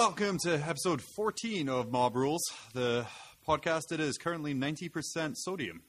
Welcome to episode 14 of Mob Rules, the podcast that is currently 90% sodium.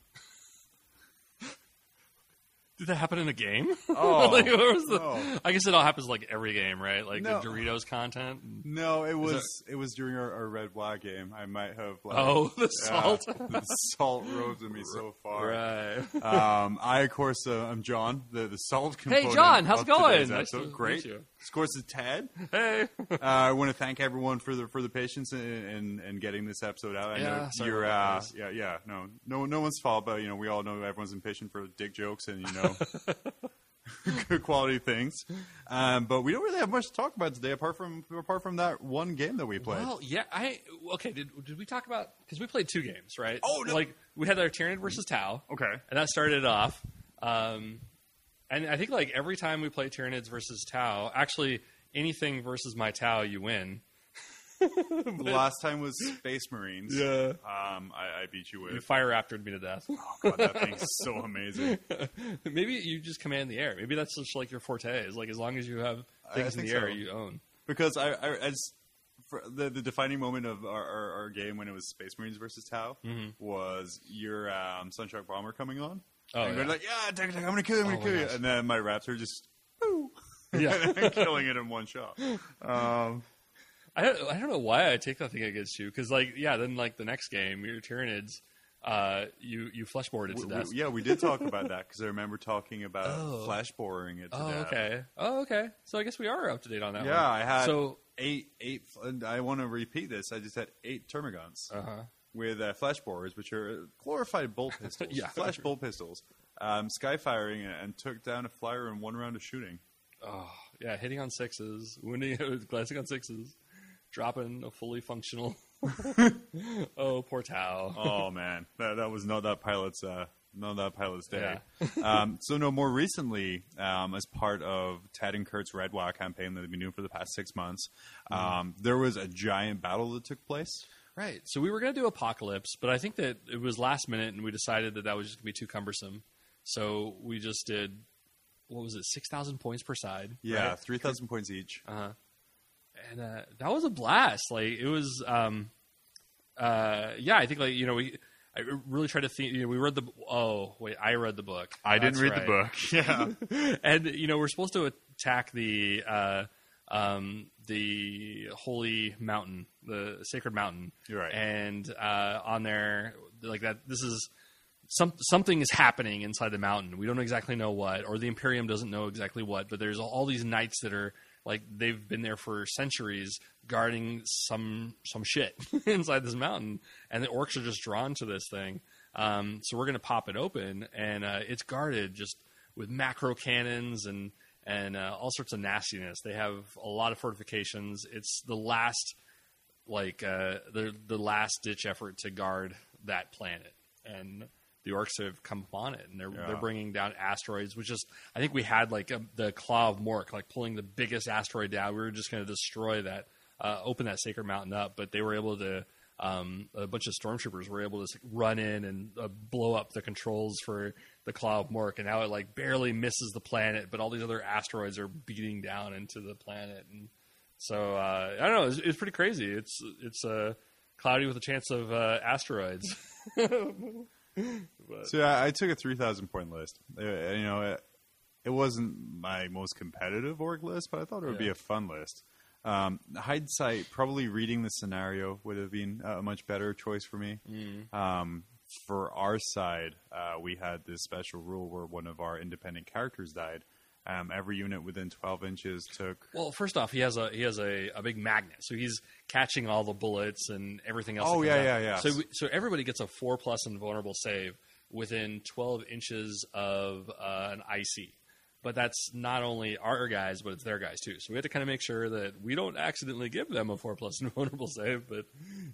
Did that happen in a game? Oh, Like, was the- no. I guess it all happens like every game, right? Like No. the Doritos content. No, it was it was during our, our red black game. I might have like Oh, the yeah, salt. the salt rose in me so far. right. Um, I of course uh, I'm John, the the salt component. Hey John, how's of it going? Nice to meet Great. you. Of course, it's Ted. Hey. Uh, I want to thank everyone for the for the patience and in getting this episode out. I Yeah, know sorry you're uh, yeah yeah no no no one's fault, but you know we all know everyone's impatient for dick jokes and you know good quality things. Um, but we don't really have much to talk about today apart from apart from that one game that we played. Well, yeah. I okay. Did did we talk about because we played two games, right? Oh, no. Like we had our Tyranid versus Tau. Okay. and that started it off. Um, and I think like every time we play Tyranids versus Tau, actually anything versus my Tau, you win. the last time was Space Marines. Yeah. Um, I, I beat you You with. fire raptored me to death. Oh god, that thing's so amazing. Maybe you just command the air. Maybe that's just like your forte. Is like as long as you have things in the air, you own. because I, I as the, the defining moment of our, our, our game when it was Space Marines versus Tau was your um, Sun Shark bomber coming on. Oh, and yeah. like, yeah, take take I'm gonna kill you, I'm Oh, gonna my kill you, gosh. and then my Raptor just Yeah. killing it in one shot. Um, I don't, I don't know why I take that thing against you because like yeah, then like the next game, your Tyranids, uh, you you fleshboarded to we- death. we- yeah, we did talk about that because I remember talking about Oh. fleshboring it to Oh, death. okay. Oh, okay. So I guess we are up to date on that. Yeah, one. I had So eight, eight. And I want to repeat this. I just had eight Termagants. uh huh. With uh, fleshborers, which are glorified bolt pistols, Yeah. flash bolt pistols, um, sky firing, and took down a flyer in one round of shooting. Oh, yeah, hitting on sixes, winning, glancing on sixes, dropping a fully functional. oh, poor Tau. Oh man, that, that was not that pilot's uh, not that pilot's day. um, so no, more recently, um, as part of Ted and Kurt's Red Waaagh campaign that they've been doing for the past six months, um, there was a giant battle that took place. Right. So we were going to do Apocalypse, but I think that it was last minute, and we decided that that was just going to be too cumbersome. So we just did. What was it? Six thousand points per side. Yeah, right? three thousand points each. Uh-huh. And uh, that was a blast. Like it was. Um, uh, yeah, I think like you know we. I really tried to think. You know, we read the. Oh wait, I read the book. I That's didn't read right. The book. Yeah, and you know we're supposed to attack the uh, um, the holy mountain, the sacred mountain. Right. And uh, on there, like that, this is some something is happening inside the mountain. We don't exactly know what, or the Imperium doesn't know exactly what. But there's all these knights that are like they've been there for centuries guarding some some shit inside this mountain, and the orcs are just drawn to this thing. Um, so we're gonna pop it open, and uh, it's guarded just with macro cannons and and uh, all sorts of nastiness. They have a lot of fortifications. It's the last like uh, the the last ditch effort to guard that planet, and the orcs have come upon it, and they're Yeah. they're bringing down asteroids. Which is, I think we had like a, the claw of Mork, like pulling the biggest asteroid down. We were just going to destroy that, uh, open that sacred mountain up, but they were able to. Um, a bunch of stormtroopers were able to run in and uh, blow up the controls for the Claw of Mork, and now it like barely misses the planet, but all these other asteroids are beating down into the planet, and so uh, I don't know. It's, it's pretty crazy. It's it's uh, cloudy with a chance of uh, asteroids. So yeah, I took a three thousand point list. Uh, you know, it, it wasn't my most competitive Ork list, but I thought it would be a fun list. Um, hindsight, probably reading the scenario would have been a much better choice for me. Mm. Um, for our side, uh, we had this special rule where one of our independent characters died. Um, every unit within twelve inches took. Well, first off, he has a he has a, a big magnet, so he's catching all the bullets and everything else. Oh, yeah, out. yeah, yeah. So we, so everybody gets a four plus invulnerable save within twelve inches of uh, an IC. But that's not only our guys, but it's their guys too. So we have to kind of make sure that we don't accidentally give them a four plus invulnerable save, but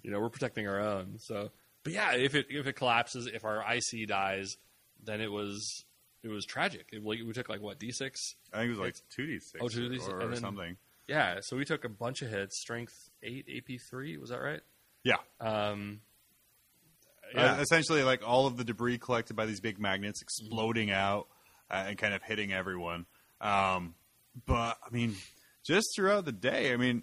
you know we're protecting our own. So, but yeah, if it if it collapses, if our IC dies, then it was it was tragic. It, we we took like what d six I think it was like two d six Oh, 2d6, or, or then- something. Yeah, so we took a bunch of hits. Strength eight, AP three. Was that right? Yeah. Um, Uh, essentially, like all of the debris collected by these big magnets exploding out uh, and kind of hitting everyone. Um, but I mean, just throughout the day, I mean,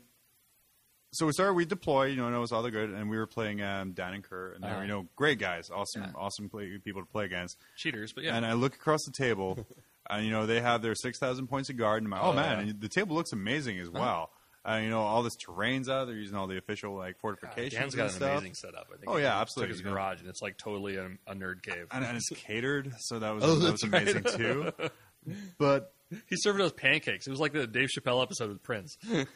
so we started. We deploy. You know, and it was all the good, and we were playing um, Dan and Kerr, and they were Uh-huh. you know great guys, awesome, Yeah. awesome play, people to play against. Cheaters, but yeah. And I look across the table, and you know they have their six thousand points of guard, and I'm like, oh, Oh, man, yeah. and the table looks amazing as well. And you know all this terrain's out. They're using all the official like fortifications Dan's got an stuff. amazing setup. I think. Oh, yeah, took absolutely. his Yeah. garage, and it's like totally a, a nerd cave. And, and it's catered, so that was Oh, that was that's right. amazing too. But He served us pancakes. It was like the Dave Chappelle episode with Prince. You've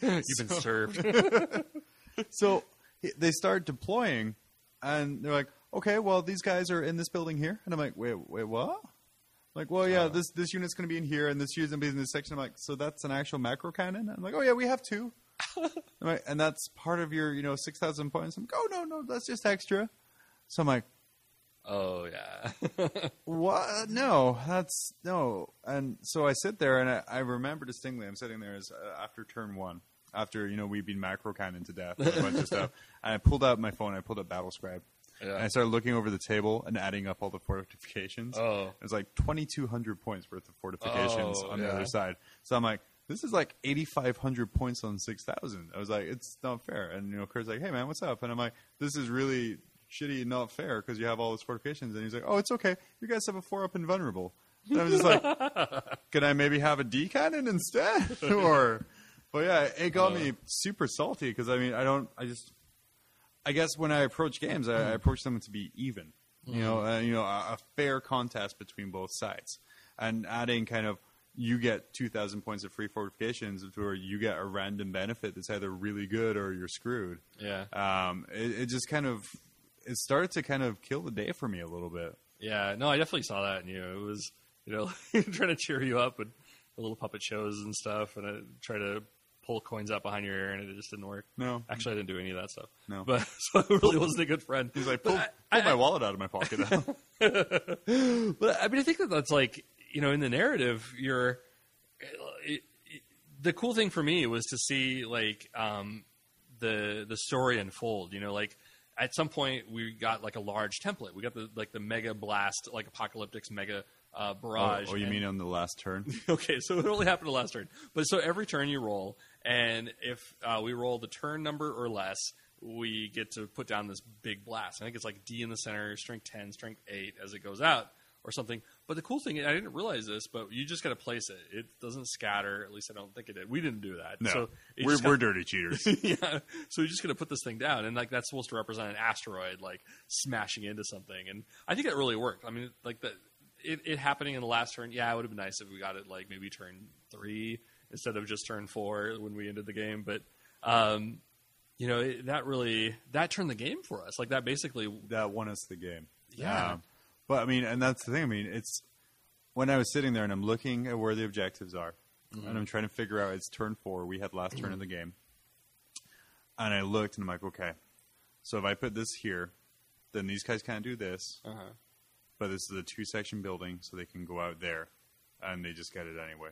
been served. so they start deploying, and they're like, "Okay, well, these guys are in this building here," and I'm like, "Wait, wait, what?" Like, well, yeah, this this unit's going to be in here, and this unit's going to be in this section. I'm like, so that's an actual macro cannon? I'm like, oh yeah, we have two, like, and that's part of your, you know, six thousand points. I'm like, oh no, no, that's just extra. So I'm like, Oh yeah. what? No, that's no. And so I sit there, and I, I remember distinctly. I'm sitting there as uh, after turn one, after you know we've been macro cannon to death, and a bunch of stuff. And I pulled out my phone. I pulled up BattleScribe, Yeah. and I started looking over the table and adding up all the fortifications. Oh. It was like 2,200 points worth of fortifications Oh, on the other side. So I'm like, this is like 8,500 points on 6,000. I was like, it's not fair. And you know, Kurt's like, hey man, what's up? And I'm like, this is really shitty and not fair because you have all those fortifications. And he's like, oh, it's okay. You guys have a four up invulnerable. And I was just like, can I maybe have a D cannon instead? or, but yeah, it got Uh. me super salty because I mean, I don't, I just, I guess when I approach games, I, I approach them to be even. You know, uh, you know, a, a fair contest between both sides, and adding kind of you get two thousand points of free fortifications, where you get a random benefit that's either really good or you're screwed. yeah. Um, it, it just kind of it started to kind of kill the day for me a little bit. Yeah, no, I definitely saw that in you. It was, you know, trying to cheer you up with the little puppet shows and stuff, and I try to pull coins out behind your ear, and it just didn't work. No. actually, I didn't do any of that stuff. No. but so I really wasn't a good friend. He's like, pull, I- pull I- my wallet out of my pocket. But I mean, I think that that's like you know, in the narrative, you're it, it, the cool thing for me was to see like um, the the story unfold. You know, like at some point we got like a large template. We got the like the mega blast, like apocalyptics mega uh, oh, barrage. oh, you and- mean on the last turn? okay, so it only happened the last turn. But so every turn you roll, and if uh, we roll the turn number or less, we get to put down this big blast. I think it's like D in the center, strength 10, strength 8 as it goes out or something. But the cool thing, I didn't realize this, but you just got to place it. It doesn't scatter. At least I don't think it did. We didn't do that. No, So we're, just we're dirty cheaters. yeah. So you're just gonna put this thing down, and like that's supposed to represent an asteroid like smashing into something, and I think it really worked. I mean, like that it, it happening in the last turn. Yeah, it would have been nice if we got it like maybe turn three instead of just turn four when we ended the game. But um, you know, it, that really that turned the game for us. Like that basically. that won us the game. Yeah. Um, but I mean, and that's the thing. I mean, it's when I was sitting there and I'm looking at where the objectives are, Mm-hmm. and I'm trying to figure out. It's turn four. We had last turn of the game, and I looked and I'm like, okay, so if I put this here, then these guys can't do this. Uh-huh. But this is a two section building, so they can go out there, and they just get it anyway.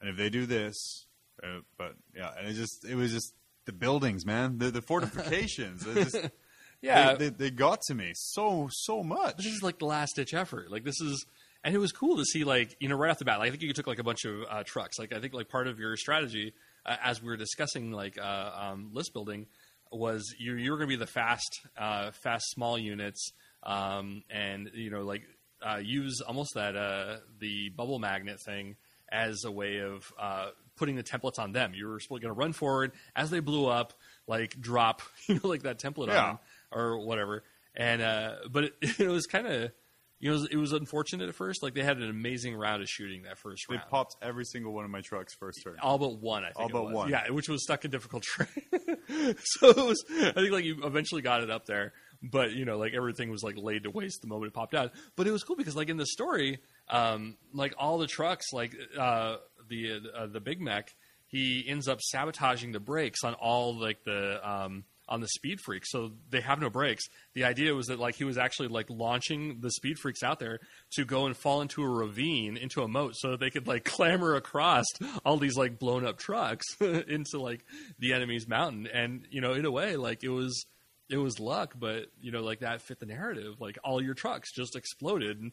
And if they do this, uh, but yeah, and it just it was just the buildings, man, the the fortifications. it just, Yeah, they, they, they got to me so so much. But this is like the last ditch effort. Like this is, and it was cool to see like you know right off the bat. Like, I think you took like a bunch of uh, trucks. Like I think like part of your strategy uh, as we were discussing like uh, um, list building was you you were going to be the fast uh, fast small units um, and you know like uh, use almost that uh, the bubble magnet thing as a way of uh, putting the templates on them. You were going to run forward as they blew up, like drop, you know, like that template Yeah. on them or whatever. And uh, but it, it was kind of, you know, it was, it was unfortunate at first. Like they had an amazing round of shooting that first They round. They popped every single one of my trucks first turn. all but one, I think. All but one. Yeah, which was stuck in difficult terrain. so it was. I think like you eventually got it up there, but you know, like everything was like laid to waste the moment it popped out. But it was cool because like in the story, um, like all the trucks, like uh, the uh, the Big Mek, he ends up sabotaging the brakes on all like the. Um, on the Speed Freeks, so they have no brakes. The idea was that like he was actually like launching the Speed Freeks out there to go and fall into a ravine, into a moat, so that they could like clamber across all these like blown up trucks into like the enemy's mountain. And you know, in a way, like it was it was luck, but you know, like that fit the narrative. Like all your trucks just exploded, and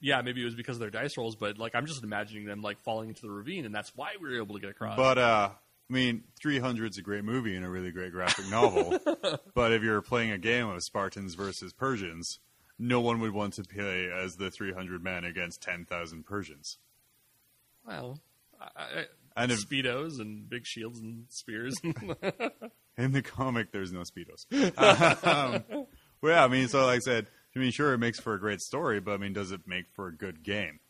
yeah, maybe it was because of their dice rolls, but like I'm just imagining them like falling into the ravine, and that's why we were able to get across. But uh, I mean, 300 is a great movie and a really great graphic novel, but if you're playing a game of Spartans versus Persians, no one would want to play as the 300 men against 10,000 Persians. Well, I, I, And if, speedos and big shields and spears. in the comic, there's no speedos. um, well, yeah, I mean, so like I said, I mean, sure, it makes for a great story, but I mean, does it make for a good game?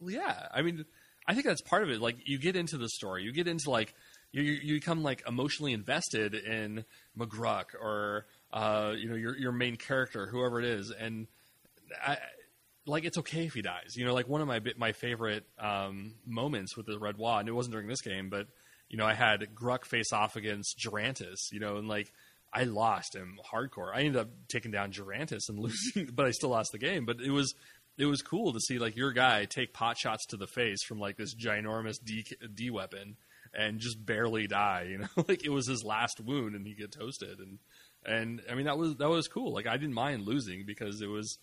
Well, yeah, I mean, I think that's part of it. Like, you get into the story, you get into like you you become like emotionally invested in McGruck or uh, you know your your main character, whoever it is, and I, like it's okay if he dies. You know, like one of my my favorite um, moments with the Red Waaagh, and it wasn't during this game, but you know, I had Gruck face off against Durantis, you know, and like I lost him hardcore. I ended up taking down Durantis and losing, but I still lost the game. But it was it was cool to see like your guy take pot shots to the face from like this ginormous D, D weapon and just barely die. You know, like it was his last wound and he get toasted. And and I mean that was that was cool. Like I didn't mind losing because it was.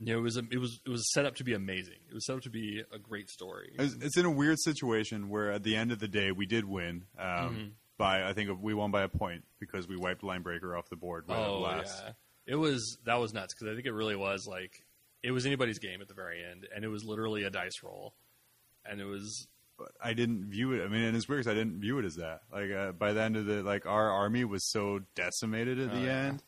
You know, it was a, it was it was set up to be amazing. It was set up to be a great story. It's, it's in a weird situation where at the end of the day we did win um, Mm-hmm. by I think we won by a point because we wiped Linebreaker off the board right Oh at last. yeah, it was that was nuts because I think it really was like it was anybody's game at the very end, and it was literally a dice roll, and it was But I didn't view it. I mean, and it's weird 'cause I didn't view it as that. Like uh, by the end of the like our army was so decimated at the Oh, end.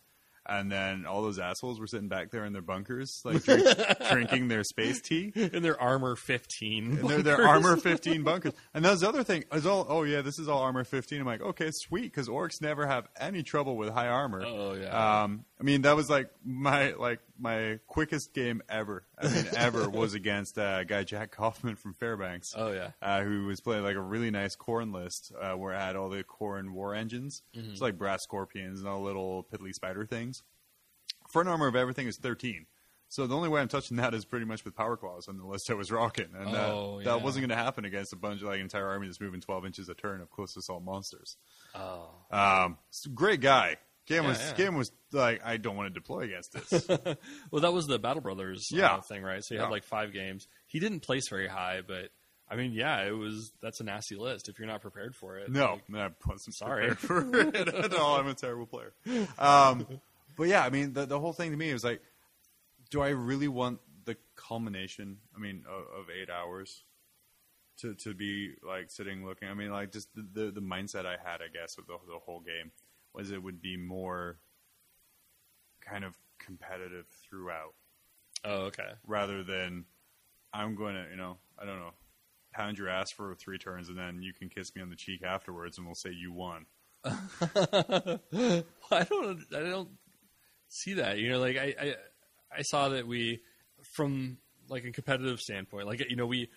And then all those assholes were sitting back there in their bunkers, like drink, drinking their space tea. in their armor fifteen. And they're, they're armor 15 bunkers. And that's the other thing. Is all, oh, yeah, this is all armor 15. I'm like, okay, sweet, because orcs never have any trouble with high armor. Oh, yeah. Um, I mean, that was like my like my quickest game ever. I mean, ever was against uh, a guy Jack Kaufman from Fairbanks. Oh, yeah. uh, who was playing like a really nice Khorne list uh, where I had all the Khorne war engines. Mm-hmm. It's like brass scorpions and all little piddly spider things. Front armor of everything is 13. So the only way I'm touching that is pretty much with power claws on the list I was rocking, and that, Oh, that yeah. wasn't going to happen against a bunch of like entire army that's moving 12 inches a turn of close assault monsters. Oh, Um, great guy. Game Yeah, was yeah. game was like I don't want to deploy against this. well, that was the Battle Brothers uh, thing, right? So you Yeah. had like five games. He didn't place very high, but I mean, yeah, it was that's a nasty list if you're not prepared for it. No, Like, no, I wasn't sorry for it at all. I'm a terrible player. Um, but yeah, I mean, the the whole thing to me was like, do I really want the culmination? I mean, of, of eight hours to to be like sitting looking. I mean, like just the the, the mindset I had, I guess, with the, the whole game was it would be more kind of competitive throughout oh, okay. rather than I'm going to, you know, I don't know, pound your ass for three turns and then you can kiss me on the cheek afterwards and we'll say you won. I don't I don't see that. You know, like I, I I saw that we from like a competitive standpoint, like you know, we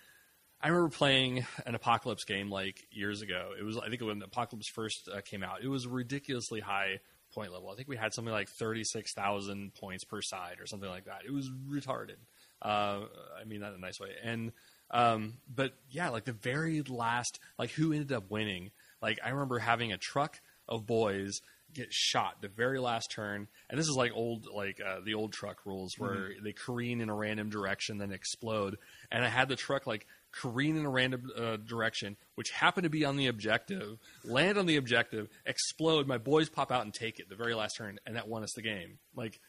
I remember playing an apocalypse game like years ago. It was I think when Apocalypse first uh, came out, it was ridiculously high point level. I think we had something like 36,000 points per side or something like that. It was retarded. Uh, I mean that in a nice way. And um, but yeah, like the very last, like who ended up winning? Like I remember having a truck of boys get shot the very last turn, and this is like old, like uh, the old truck rules where they careen in a random direction, then explode. And I had the truck like careen in a random uh, direction, which happened to be on the objective, land on the objective, explode. My boys pop out and take it the very last turn, and that won us the game. Like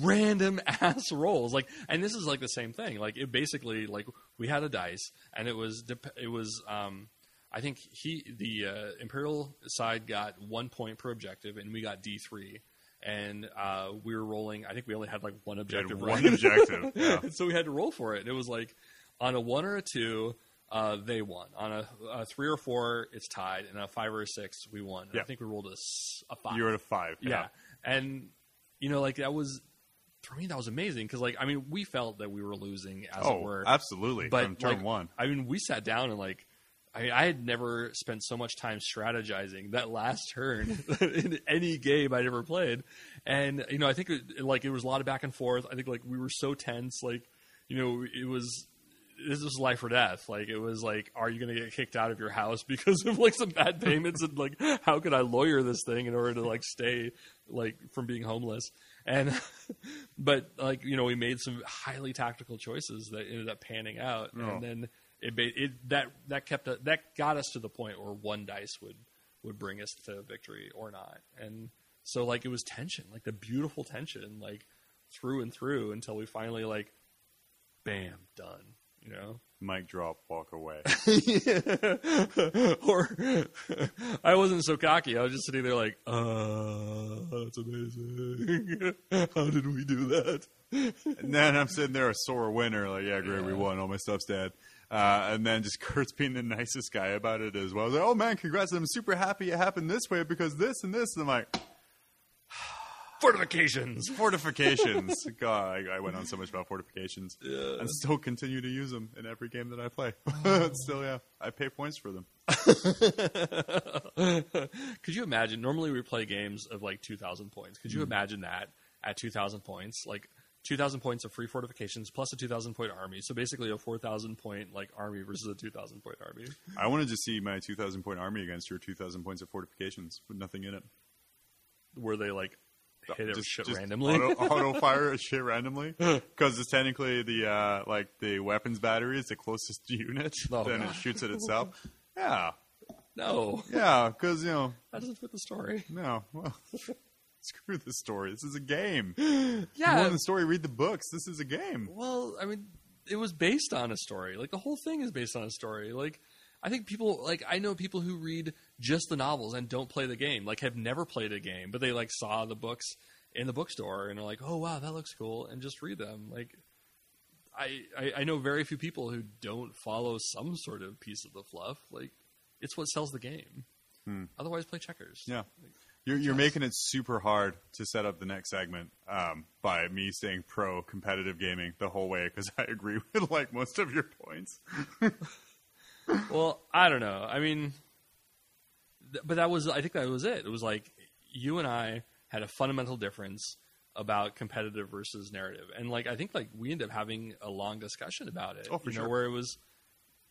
random ass rolls like and this is like the same thing like it basically like we had a dice and it was dep- it was um i think he the uh, imperial side got one point per objective and we got d3 and uh we were rolling i think we only had like one objective one right? objective. Yeah. so we had to roll for it and it was like on a one or a two uh, they won. On a, a three or four, it's tied, and a five or a six, we won. And I think we rolled a five. You were at a five. Yeah. And you know, like that was for me that was amazing because like I mean we felt that we were losing as Oh, it were. absolutely. But from turn like, one. I mean we sat down and like I mean I had never spent so much time strategizing that last turn in any game I'd ever played. And you know, I think it, like it was a lot of back and forth. I think like we were so tense like you know, it was this was life or death. Like it was like, are you going to get kicked out of your house because of like some bad payments? and like, how could I lawyer this thing in order to like stay like from being homeless? And but like you know, we made some highly tactical choices that ended up panning out, Oh. and then it, it that that kept that got us to the point where one dice would would bring us to victory or not. And so like it was tension, like the beautiful tension, like through and through until we finally like, bam, done. You know, Mic drop, walk away. or I wasn't so cocky. I was just sitting there like, uh, that's amazing. How did we do that? and then I'm sitting there a sore winner, like, yeah, great, we won, all my stuff's dead. Uh, and then just Kurt's being the nicest guy about it as well. I was like, oh man, congrats! I'm super happy it happened this way because this and this. And I'm like, Fortifications. fortifications. God, I, I went on so much about fortifications, and still continue to use them in every game that I play. Oh. still, yeah, I pay points for them. Could you imagine? Normally we play games of like 2,000 points. Could you mm. imagine that at 2,000 points? Like 2,000 points of free fortifications plus a 2,000 point army. So basically a 4,000 point like army versus a 2,000 point army. I wanted to see my 2,000 point army against your 2,000 points of fortifications with nothing in it. were they like hit it Just- shit just randomly. Auto, auto fire shit randomly because it's technically the uh, like the weapons battery is the closest unit. Oh, then it shoots at itself. Yeah, no, yeah, because you know, that doesn't fit the story. no, well, screw the story. This is a game. You Yeah. want the story? Read the books. This is a game. Well, I mean, it was based on a story. Like the whole thing is based on a story. Like I think people like I know people who read just the novels and don't play the game. Like have never played a game, but they like saw the books in the bookstore and are like, "Oh wow, that looks cool," and just read them. Like I, I I know very few people who don't follow some sort of piece of the fluff. Like it's what sells the game. Otherwise, play checkers. Yeah. You're, you're making it super hard to set up the next segment um, by me saying pro competitive gaming the whole way because I agree with like most of your points. Well, I don't know. I mean, but that was I think that was it. It was like you and I had a fundamental difference about competitive versus narrative, and like I think like we ended up having a long discussion about it. Oh, for you know, sure. where it was,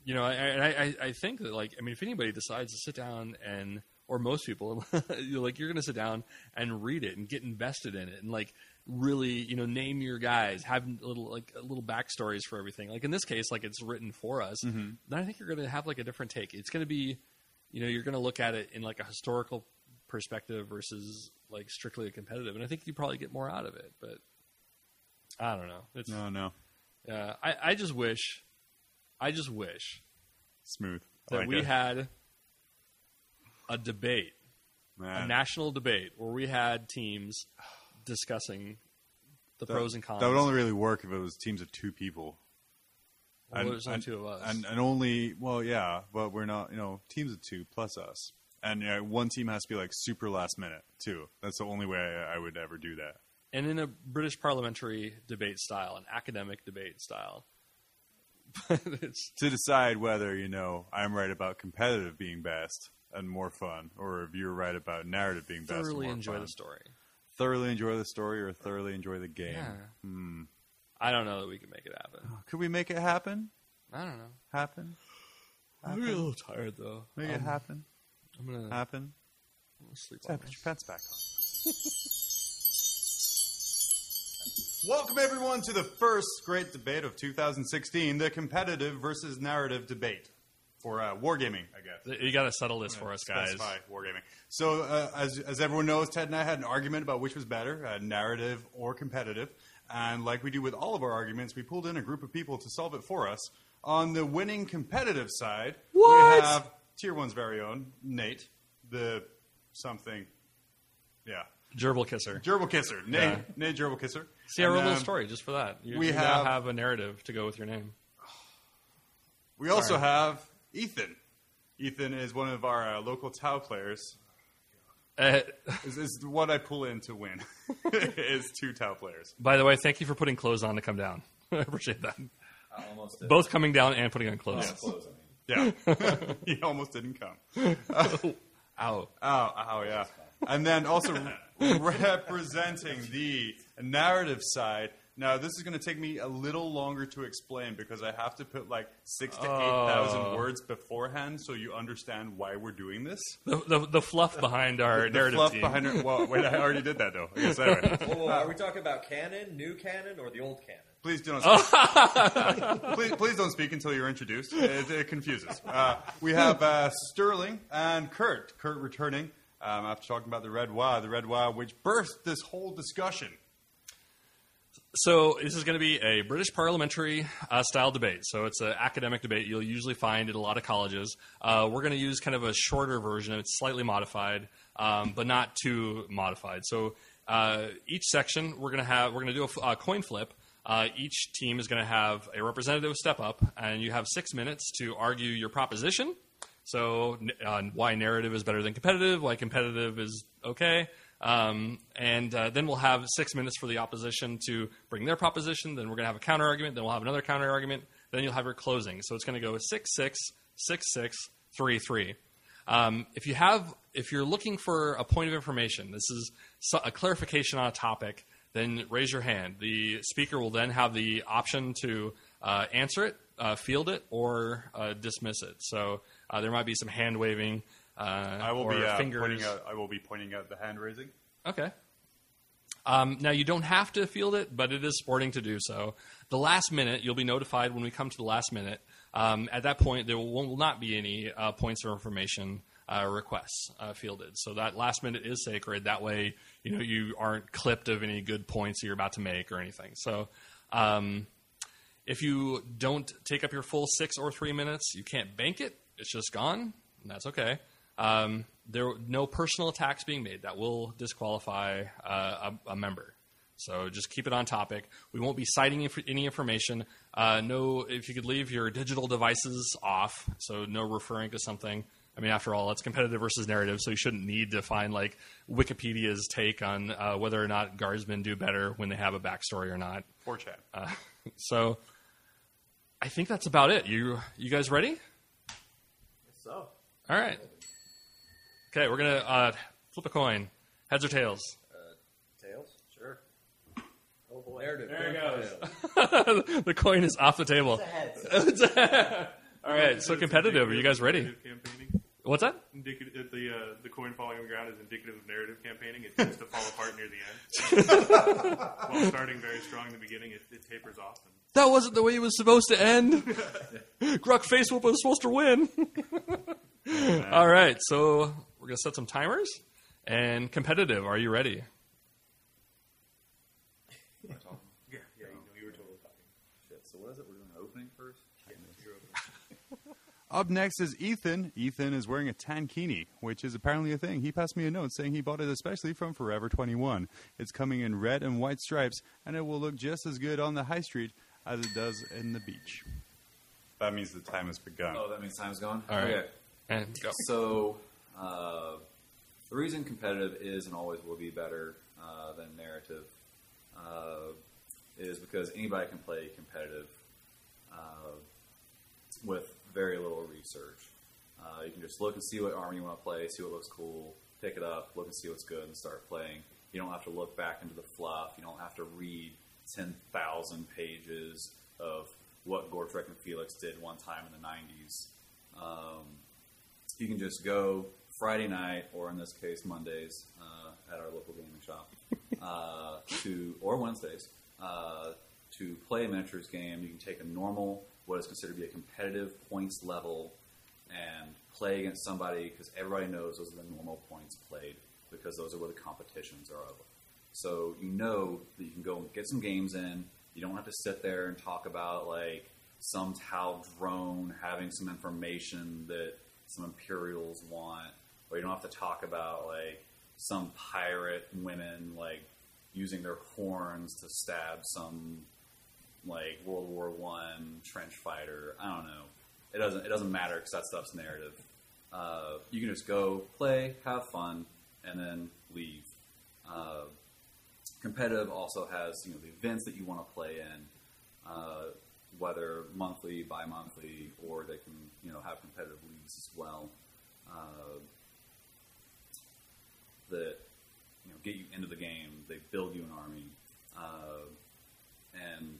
you know, I, and I, I I think that like I mean, if anybody decides to sit down and or most people, you're like you're going to sit down and read it and get invested in it and like really you know name your guys have little like little backstories for everything like in this case like it's written for us mm-hmm. then i think you're going to have like a different take it's going to be you know you're going to look at it in like a historical perspective versus like strictly a competitive and i think you probably get more out of it but i don't know it's No, no, uh, I, I just wish i just wish smooth. That like we it. had a debate a national debate where we had teams discussing the that- pros and cons That would only really work if it was teams of two people. Well, and, there's only and- two of us. and, and only well, yeah, but we're not. You know, teams of two plus us, and you know, one team has to be like super last minute too. That's the only way I, I would ever do that. and in a British parliamentary debate style, an academic debate style. it's, to decide whether you know I'm right about competitive being best and more fun, or if you're right about narrative being best. and thoroughly enjoy fun. the story. Thoroughly enjoy the story, or thoroughly enjoy the game. Yeah. Hmm. I don't know that we can make it happen. Could we make it happen? I don't know. Happen? I'm a little tired though. Make it Um, happen? I'm gonna, I'm Happen? gonna sleep Yeah, on put this. your pants back on. Welcome everyone to the first great debate of 2016, the competitive versus narrative debate for uh, wargaming, I guess. You got to settle this for us, guys. Specify wargaming. So, uh, as, as everyone knows, Ted and I had an argument about which was better, uh, narrative or competitive. And like we do with all of our arguments, we pulled in a group of people to solve it for us. On the winning competitive side, What? we have Tier 1's very own, Nate, the something, yeah, Gerbil kisser. Gerbil Kisser. Nate, Yeah. Nate Gerbil Kisser. See, I And, wrote a little um, story just for that. You, we you have- now have a narrative to go with your name. We also have Ethan. Ethan is one of our uh, local Tau players. Uh, Is, is what I pull in to win. is two Tau players. by the way, thank you for putting clothes on to come down. I appreciate that. I almost did. Both coming down and putting on clothes. clothes, I mean. Yeah, he almost didn't come. Ow. Oh, oh, yeah. And then also representing the narrative side. Now, this is going to take me a little longer to explain because I have to put like six to eight thousand words beforehand so you understand why we're doing this. The, the, the fluff behind our the narrative fluff team. behind it. Well, wait, I already did that though. I guess anyway. Whoa, whoa, are we talking about canon, new canon, or the old canon? Please do not. Speak. please, please don't speak until you're introduced. It, it confuses. Uh, we have uh, Sterling and Kurt. Kurt returning um, after talking about the Red Waaagh, the Red Waaagh, which birthed this whole discussion. So this is going to be a British parliamentary uh, style debate. So it's an academic debate you'll usually find at a lot of colleges. Uh, we're going to use kind of a shorter version. It's slightly modified, um, but not too modified. So uh, each section we're going to have we're going to do a, a coin flip. Uh, each team is going to have a representative step up, and you have six minutes to argue your proposition. So uh, why narrative is better than competitive? Why competitive is okay? Um, and uh, then we'll have six minutes for the opposition to bring their proposition. Then we're going to have a counter argument. Then we'll have another counter argument. Then you'll have your closing. So it's going to go six six six six three three. Um, if you have, if you're looking for a point of information, this is a clarification on a topic. Then raise your hand. The speaker will then have the option to uh, answer it, uh, field it, or uh, dismiss it. So uh, there might be some hand waving. Uh, I will be uh, pointing out. I will be pointing out the hand raising. Okay. Um, now you don't have to field it, but it is sporting to do so. The last minute, you'll be notified when we come to the last minute. Um, at that point, there will, not be any uh, points or information uh, requests uh, fielded. So that last minute is sacred. That way, you know you aren't clipped of any good points you're about to make or anything. So. Um, if you don't take up your full six or three minutes, you can't bank it. It's just gone. And that's okay. Um, there no personal attacks being made that will disqualify uh, a, a member. So just keep it on topic. We won't be citing inf- any information. Uh, no, if you could leave your digital devices off, so no referring to something. I mean, after all, it's competitive versus narrative, so you shouldn't need to find like Wikipedia's take on uh, whether or not guardsmen do better when they have a backstory or not. Poor chat. Uh, so I think that's about it. You you guys ready? So, All right. Okay, we're gonna uh, flip a coin. Heads or tails? tails? Sure. Oh boy. Narrative. There it goes. the coin is off the table. It's Heads. All right. So competitive. Are you guys ready? Campaigning. What's that? Indicative, the uh, the coin falling on the ground is indicative of narrative campaigning. It tends to fall apart near the end. While starting very strong in the beginning, it, it tapers off. And That wasn't the way it was supposed to end. Gruck face whoop was supposed to win. All right. So we're gonna set some timers and competitive. Are you ready? yeah, yeah, you know, you were totally talking. Shit, so what is it? We're doing an opening first? You're over. Up next is Ethan. Ethan is wearing a tankini, which is apparently a thing. He passed me a note saying he bought it especially from Forever 21. It's coming in red and white stripes, and it will look just as good on the high street as it does in the beach. That means the time has begun. Oh, that means time's gone? All right. Okay. And go. So, uh, the reason competitive is and always will be better uh, than narrative uh, is because anybody can play competitive uh, with very little research. Uh, you can just look and see what army you want to play, see what looks cool, pick it up, look and see what's good, and start playing. You don't have to look back into the fluff. You don't have to read 10,000 pages of what Gotrek and Felix did one time in the 90s. Um, you can just go Friday night, or in this case, Mondays uh, at our local gaming shop, uh, to or Wednesdays uh, to play a miniatures game. You can take a normal, what is considered to be a competitive points level, and play against somebody because everybody knows those are the normal points played because those are where the competitions are of. So you know that you can go and get some games in. You don't have to sit there and talk about like some Tau drone having some information that some Imperials want, or you don't have to talk about like some pirate women like using their horns to stab some like World War One trench fighter. I don't know. It doesn't. It doesn't matter because that stuff's narrative. Uh, you can just go play, have fun, and then leave. Uh, competitive also has you know the events that you want to play in, uh, whether monthly, bi-monthly, or they have competitive leagues as well. Uh, that you know get you into the game. They build you an army, uh, and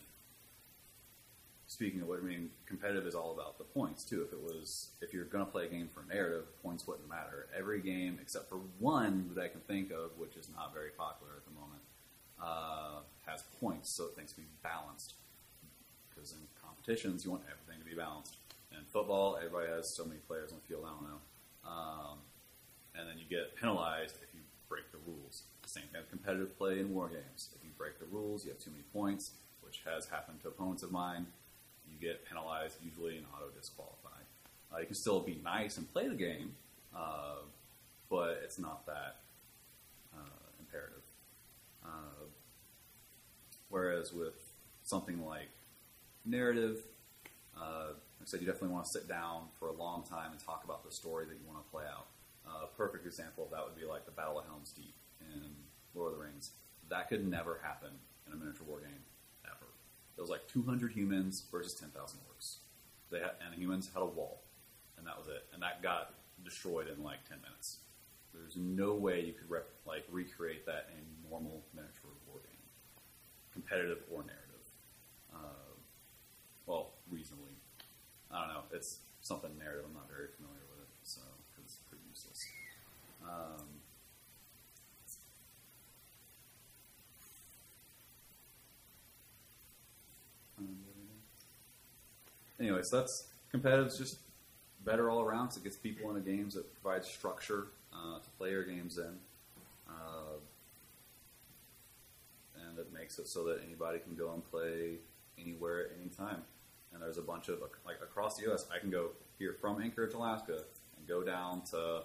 speaking of what I mean, competitive is all about the points too. If it was, if you're going to play a game for narrative, points wouldn't matter. Every game except for one that I can think of, which is not very popular at the moment, uh, has points, so things can be balanced. because in competitions you want everything to be balanced. Football, everybody has so many players on the field. I don't know, um, and then you get penalized if you break the rules. Same thing with competitive play in war games. If you break the rules, you have too many points, which has happened to opponents of mine. You get penalized, usually and auto disqualified. Uh, you can still be nice and play the game, uh, but it's not that uh, imperative. Uh, whereas with something like narrative, uh, said you definitely want to sit down for a long time and talk about the story that you want to play out. Uh, a perfect example of that would be like the Battle of Helm's Deep in Lord of the Rings. That could never happen in a miniature war game ever. It was like 200 humans versus 10,000 orcs. They had, and the humans had a wall, and that was it. And that got destroyed in like 10 minutes. There's no way you could rep, like recreate that in a normal miniature war game, competitive or narrative. Uh, well, reasonably. I don't know. It's something narrative. I'm not very familiar with it, so it's pretty useless. Um, so that's competitive's just better all around because it gets people into games It provides structure uh, to play your games in, uh, and it makes it so that anybody can go and play anywhere at any time. And there's a bunch of like across the U.S. I can go here from Anchorage, Alaska, and go down to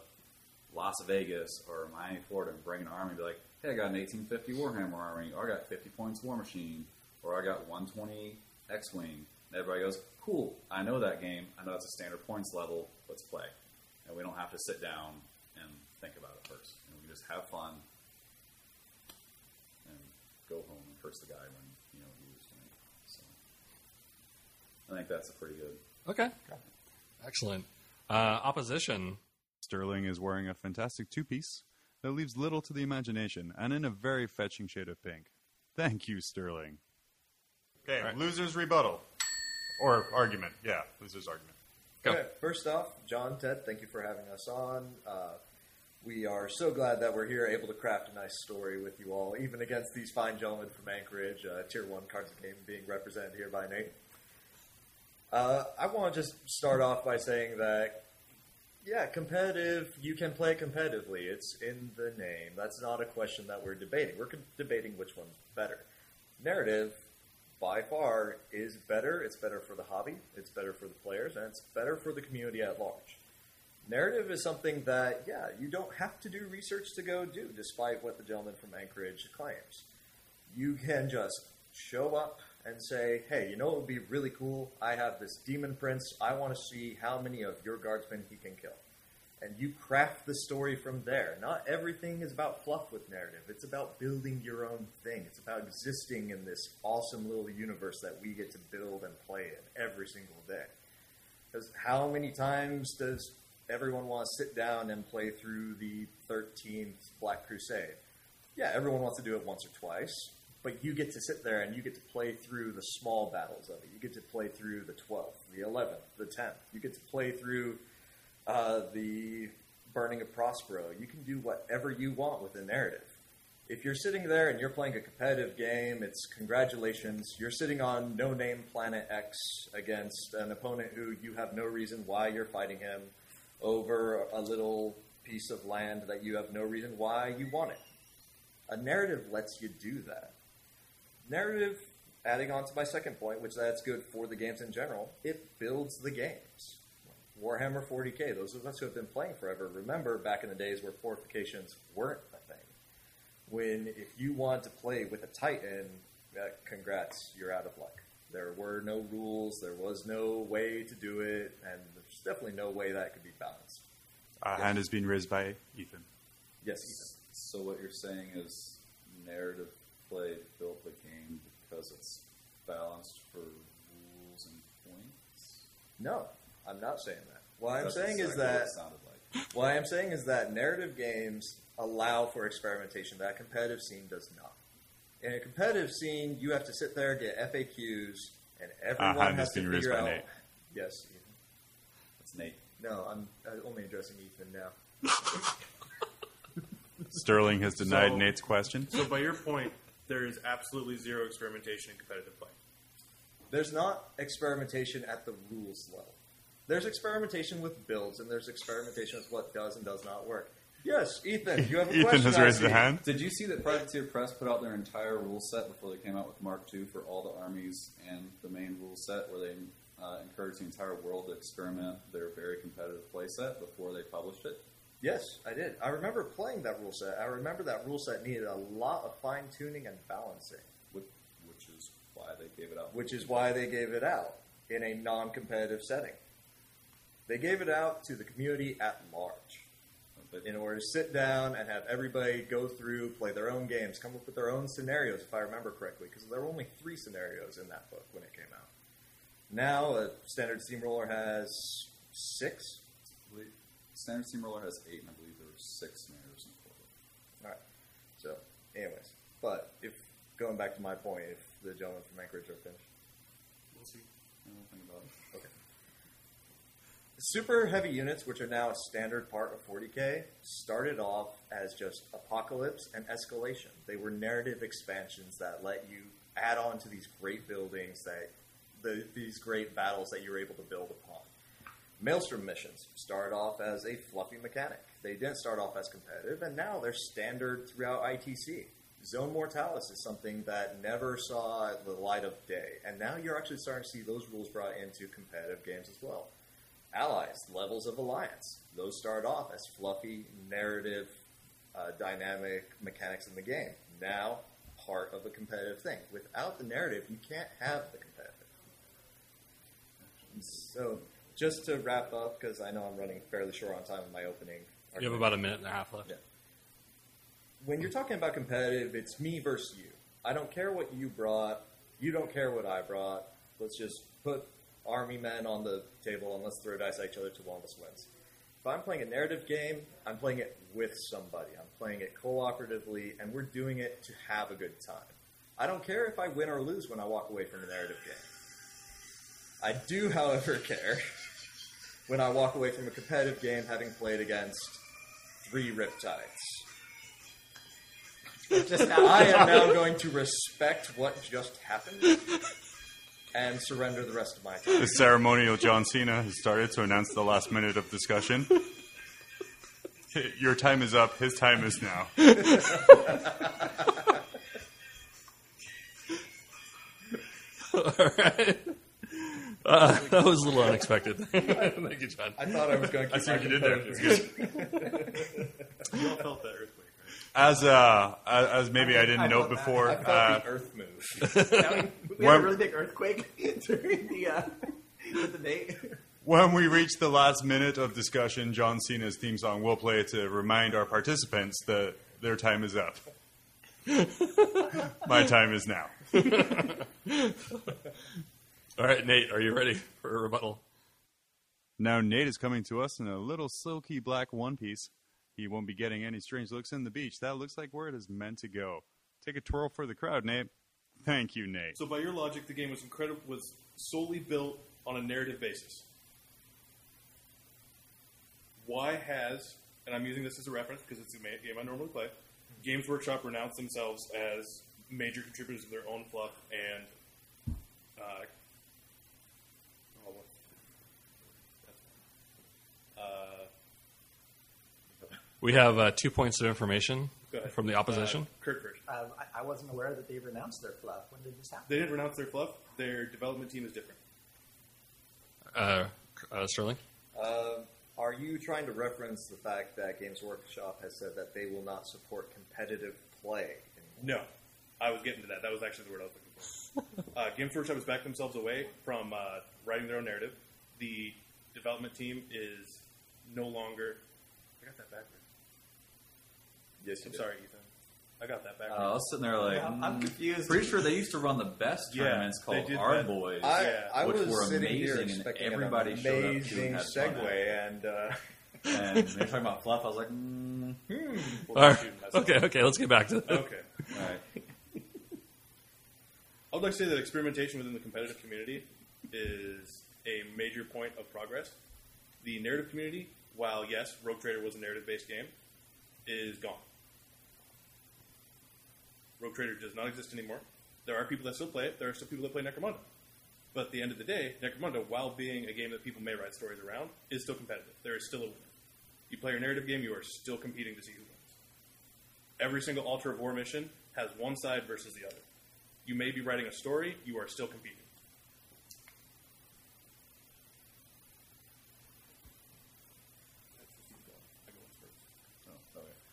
Las Vegas or Miami, Florida, and bring an army and be like, "Hey, I got an 1850 Warhammer army, or I got 50 points Warmachine, or I got 120 X-wing." And everybody goes, "Cool, I know that game. I know it's a standard points level. Let's play." And we don't have to sit down and think about it first. And we just have fun and go home and curse the guy when you know he was doing it. So I think that's a pretty good. Okay. Excellent. Uh, opposition. Sterling is wearing a fantastic two piece that leaves little to the imagination and in a very fetching shade of pink. Thank you, Sterling. Okay, loser's rebuttal. Or argument. Yeah, loser's argument. Go. Okay, first off, John, Ted, thank you for having us on. Uh, we are so glad that we're here, able to craft a nice story with you all, even against these fine gentlemen from Anchorage, uh, Tier 1 Cards of Game being represented here by Nate. Uh, I want to just start off by saying that, yeah, competitive, you can play competitively. It's in the name. That's not a question that we're debating. We're debating which one's better. Narrative, by far, is better. It's better for the hobby, it's better for the players, and it's better for the community at large. Narrative is something that, yeah, you don't have to do research to go do, despite what the gentleman from Anchorage claims. You can just show up and say, hey, you know what would be really cool? I have this demon prince. I want to see how many of your guardsmen he can kill. And you craft the story from there. Not everything is about fluff with narrative. It's about building your own thing. It's about existing in this awesome little universe that we get to build and play in every single day. Because how many times does everyone want to sit down and play through the 13th Black Crusade? Yeah, everyone wants to do it once or twice, but you get to sit there and you get to play through the small battles of it. You get to play through the 12th, the 11th, the 10th. You get to play through uh, the burning of Prospero. You can do whatever you want with the narrative. If you're sitting there and you're playing a competitive game, it's congratulations. You're sitting on no name planet X against an opponent who you have no reason why you're fighting him over a little piece of land that you have no reason why you want it. A narrative lets you do that. Narrative, adding on to my second point, which that's good for the games in general, it builds the games. Warhammer 40k, those of us who have been playing forever, remember back in the days where fortifications weren't a thing. When if you want to play with a Titan, uh, congrats, you're out of luck. There were no rules, there was no way to do it, and there's definitely no way that could be balanced. A hand is being raised by Ethan. Yes, Ethan. So what you're saying is narrative play built the game because it's balanced for rules and points. No, I'm not saying that. What I'm That's saying is exactly what that it sounded like. what I'm saying is that narrative games allow for experimentation that a competitive scene does not. In a competitive scene, you have to sit there, get FAQs, and everyone hand has is to being raised figure by out. Nate. Yes, Ethan. It's Nate. No, I'm uh, only addressing Ethan now. Sterling has denied So- Nate's question. So, by your point, there is absolutely zero experimentation in competitive play. There's not experimentation at the rules level. There's experimentation with builds, and there's experimentation with what does and does not work. Yes, Ethan, you have a Ethan question. has raised see. a hand. Did you see that Privateer Press put out their entire rule set before they came out with Mark II for all the armies and the main rule set, where they uh, encouraged the entire world to experiment their very competitive play set before they published it? Yes, I did. I remember playing that rule set. I remember that rule set needed a lot of fine tuning and balancing, Which, which is why they gave it out. which is why they gave it out in a non competitive setting. They gave it out to the community at large But in order to sit down and have everybody go through, play their own games, come up with their own scenarios, if I remember correctly, because there were only three scenarios in that book when it came out. Now, a standard steamroller has six. Standard Steamroller has eight, and I believe there were six in total. All right. So, anyways, but if going back to my point, if the gentleman from Anchorage are finished, We'll see. I don't think about it. okay. Super heavy units, which are now a standard part of 40k, started off as just apocalypse and escalation. They were narrative expansions that let you add on to these great buildings that the, these great battles that you're able to build upon. Maelstrom missions started off as a fluffy mechanic. They didn't start off as competitive, and now they're standard throughout ITC. Zone Mortalis is something that never saw the light of day, and now you're actually starting to see those rules brought into competitive games as well. Allies, levels of alliance, those start off as fluffy, narrative, uh, dynamic mechanics in the game. Now, part of a competitive thing. Without the narrative, you can't have the competitive. So, just to wrap up, because I know I'm running fairly short on time in my opening. You have about a minute and a half left. Yeah. When you're talking about competitive, it's me versus you. I don't care what you brought. You don't care what I brought. Let's just put army men on the table and let's throw dice at each other till one of us wins. If I'm playing a narrative game, I'm playing it with somebody. I'm playing it cooperatively, and we're doing it to have a good time. I don't care if I win or lose when I walk away from a narrative game. I do, however, care when I walk away from a competitive game having played against three Riptides. Just now, I am now going to respect what just happened and surrender the rest of my time. The ceremonial John Cena has started to announce the last minute of discussion. Your time is up. His time is now. All right. Uh, that was a little unexpected. Thank you, John. I thought I was going to I keep see what you did there. composure. It's good. You all felt that earthquake, As uh, as as maybe I didn't I note felt that. before, I felt uh, the earth move. right? we had a really big earthquake during the uh, the debate. when we reach the last minute of discussion, John Cena's theme song will play to remind our participants that their time is up. My time is now. All right, Nate, are you ready for a rebuttal? Now Nate is coming to us in a little silky black one piece. He won't be getting any strange looks in the beach. That looks like where it is meant to go. Take a twirl for the crowd, Nate. Thank you, Nate. So by your logic, the game was incredible was solely built on a narrative basis. Why has, and I'm using this as a reference because it's a game I normally play, Games Workshop renounced themselves as major contributors of their own fluff and uh, oh, what- uh, We have uh, two points of information from the opposition. uh, Kirk first. Um, I, I wasn't aware that they renounced their fluff. When did this happen? They didn't renounce their fluff. Their development team is different. Uh, uh, Sterling? Uh, are you trying to reference the fact that Games Workshop has said that they will not support competitive play? No, I was getting to that. That was actually the word I was looking for. uh, Games Workshop has backed themselves away from uh, writing their own narrative. The development team is no longer. I got that backwards. Yes, I'm sorry, Ethan. I got that Uh, I was sitting there like, Yeah, I'm- I'm mm, confused. Pretty sure they used to run the best Yeah, tournaments they called did Ard that. Boys. I, Yeah. I Which was were sitting here amazing, and expecting everybody an showed up to amazing and had segue, and uh, and they're talking about fluff. I was like, mm, Well, All right. shoot, that's- Okay, okay, let's get back to that. Okay. all right. I would like to say that experimentation within the competitive community is a major point of progress. The narrative community, while yes, Rogue Trader was a narrative based game, is gone. Rogue Trader does not exist anymore. There are people that still play it. There are still people that play Necromunda. But at the end of the day, Necromunda, while being a game that people may write stories around, is still competitive. There is still a winner. You play your narrative game, you are still competing to see who wins. Every single Altar of War mission has one side versus the other. You may be writing a story, you are still competing.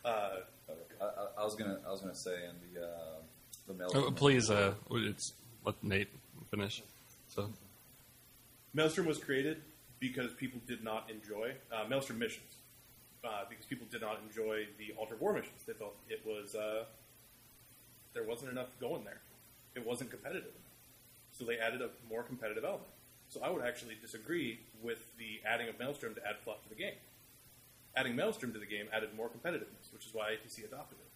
Uh, I, I, I was gonna I was gonna say in the uh, the mail. Oh, please, uh, it's let Nate finish. So Maelstrom was created because people did not enjoy uh, Maelstrom missions. Uh, because people did not enjoy the Altar War missions. They felt it was uh, there wasn't enough going there. It wasn't competitive. So they added a more competitive element. So I would actually disagree with the adding of Maelstrom to add fluff to the game. Adding Maelstrom to the game added more competitiveness, which is why ITC adopted it.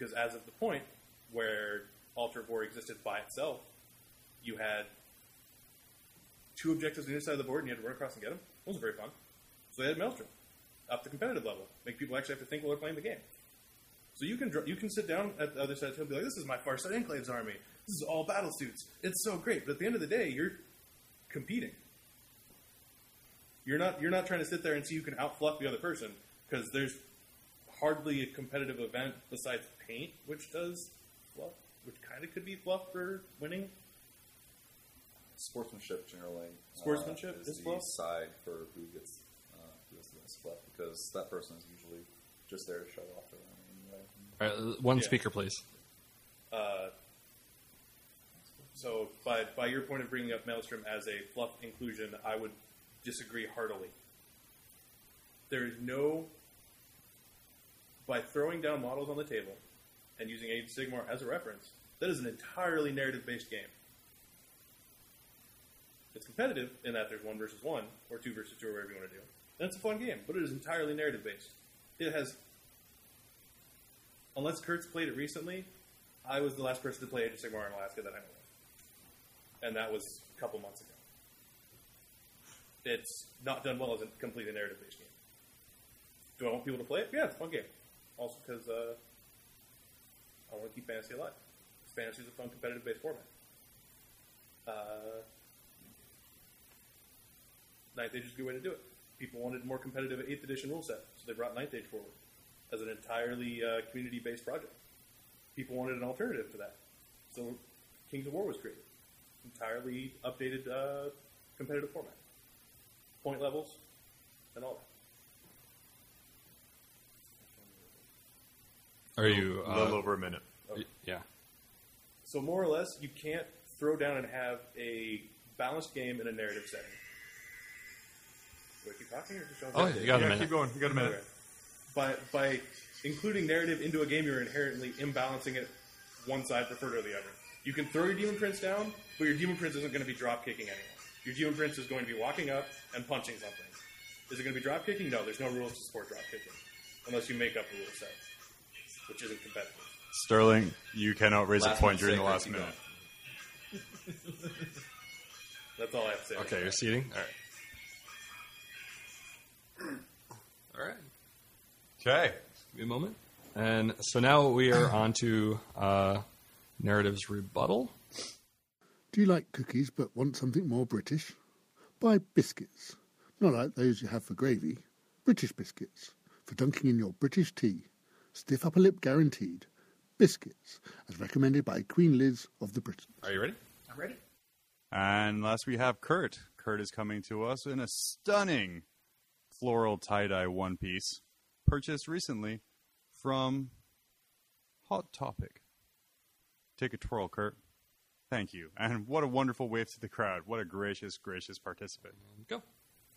Because as of the point where Altar of War existed by itself, you had two objectives on either side of the board and you had to run across and get them. It wasn't very fun. So they had Maelstrom up to competitive level, make people actually have to think while they're playing the game. So you can you can sit down at the other side and be like, "This is my Farsight Enclaves army. This is all battle suits. It's so great." But at the end of the day, you're competing. You're not you're not trying to sit there and see who can outfluff the other person because there's hardly a competitive event besides paint which does fluff, which kind of could be fluff for winning. sportsmanship generally. Sportsmanship uh, is is the fluff? side for who gets uh, who gets the best fluff because that person is usually just there to show off their army anyway. all right, uh, one Yeah. speaker, please. Uh, so, by, by your point of bringing up Maelstrom as a fluff inclusion, I would disagree heartily. There is no. By throwing down models on the table and using Age of Sigmar as a reference, that is an entirely narrative based game. It's competitive in that there's one versus one, or two versus two, or whatever you want to do. And it's a fun game, but it is entirely narrative based. It has unless Kurt's played it recently, I was the last person to play Age of Sigmar in Alaska that I know of. And that was a couple months ago. It's not done well as a completely narrative based game. Do I want people to play it? Yeah, it's a fun game. Also because uh, I want to keep fantasy alive. Fantasy is a fun competitive based format. Uh, Ninth Age is a good way to do it. People wanted more competitive 8th edition rule set, so they brought Ninth Age forward as an entirely uh, community based project. People wanted an alternative to that. So Kings of War was created. Entirely updated uh, competitive format. Point levels and all that. Are you? a little Uh, over a minute. yeah. So more or less, you can't throw down and have a balanced game in a narrative setting. Do I keep talking or just Oh, you got a yeah, minute. keep going. You got a minute. Okay. By by including narrative into a game, you're inherently imbalancing it one side preferred or the other. You can throw your demon prince down, but your demon prince isn't going to be drop kicking anyone. Your demon prince is going to be walking up and punching something. Is it going to be drop kicking? No, there's no rules to support drop kicking unless you make up a rule set, which isn't competitive. Sterling, you cannot raise Last a point point during the last minute. That's all I have to say. Okay, that. you're seating. All right. All right. Okay. Give me a moment. And so now we are on to uh, narratives rebuttal. Do you like cookies but want something more British? Buy biscuits. Not like those you have for gravy. British biscuits. For dunking in your British tea. Stiff upper lip guaranteed. Biscuits. As recommended by Queen Liz of the Britons. Are you ready? I'm ready. And last we have Kurt. Kurt is coming to us in a stunning floral tie dye one piece purchased recently from Hot Topic. Take a twirl, Kurt. Thank you. And what a wonderful wave to the crowd. What a gracious, gracious participant. Go.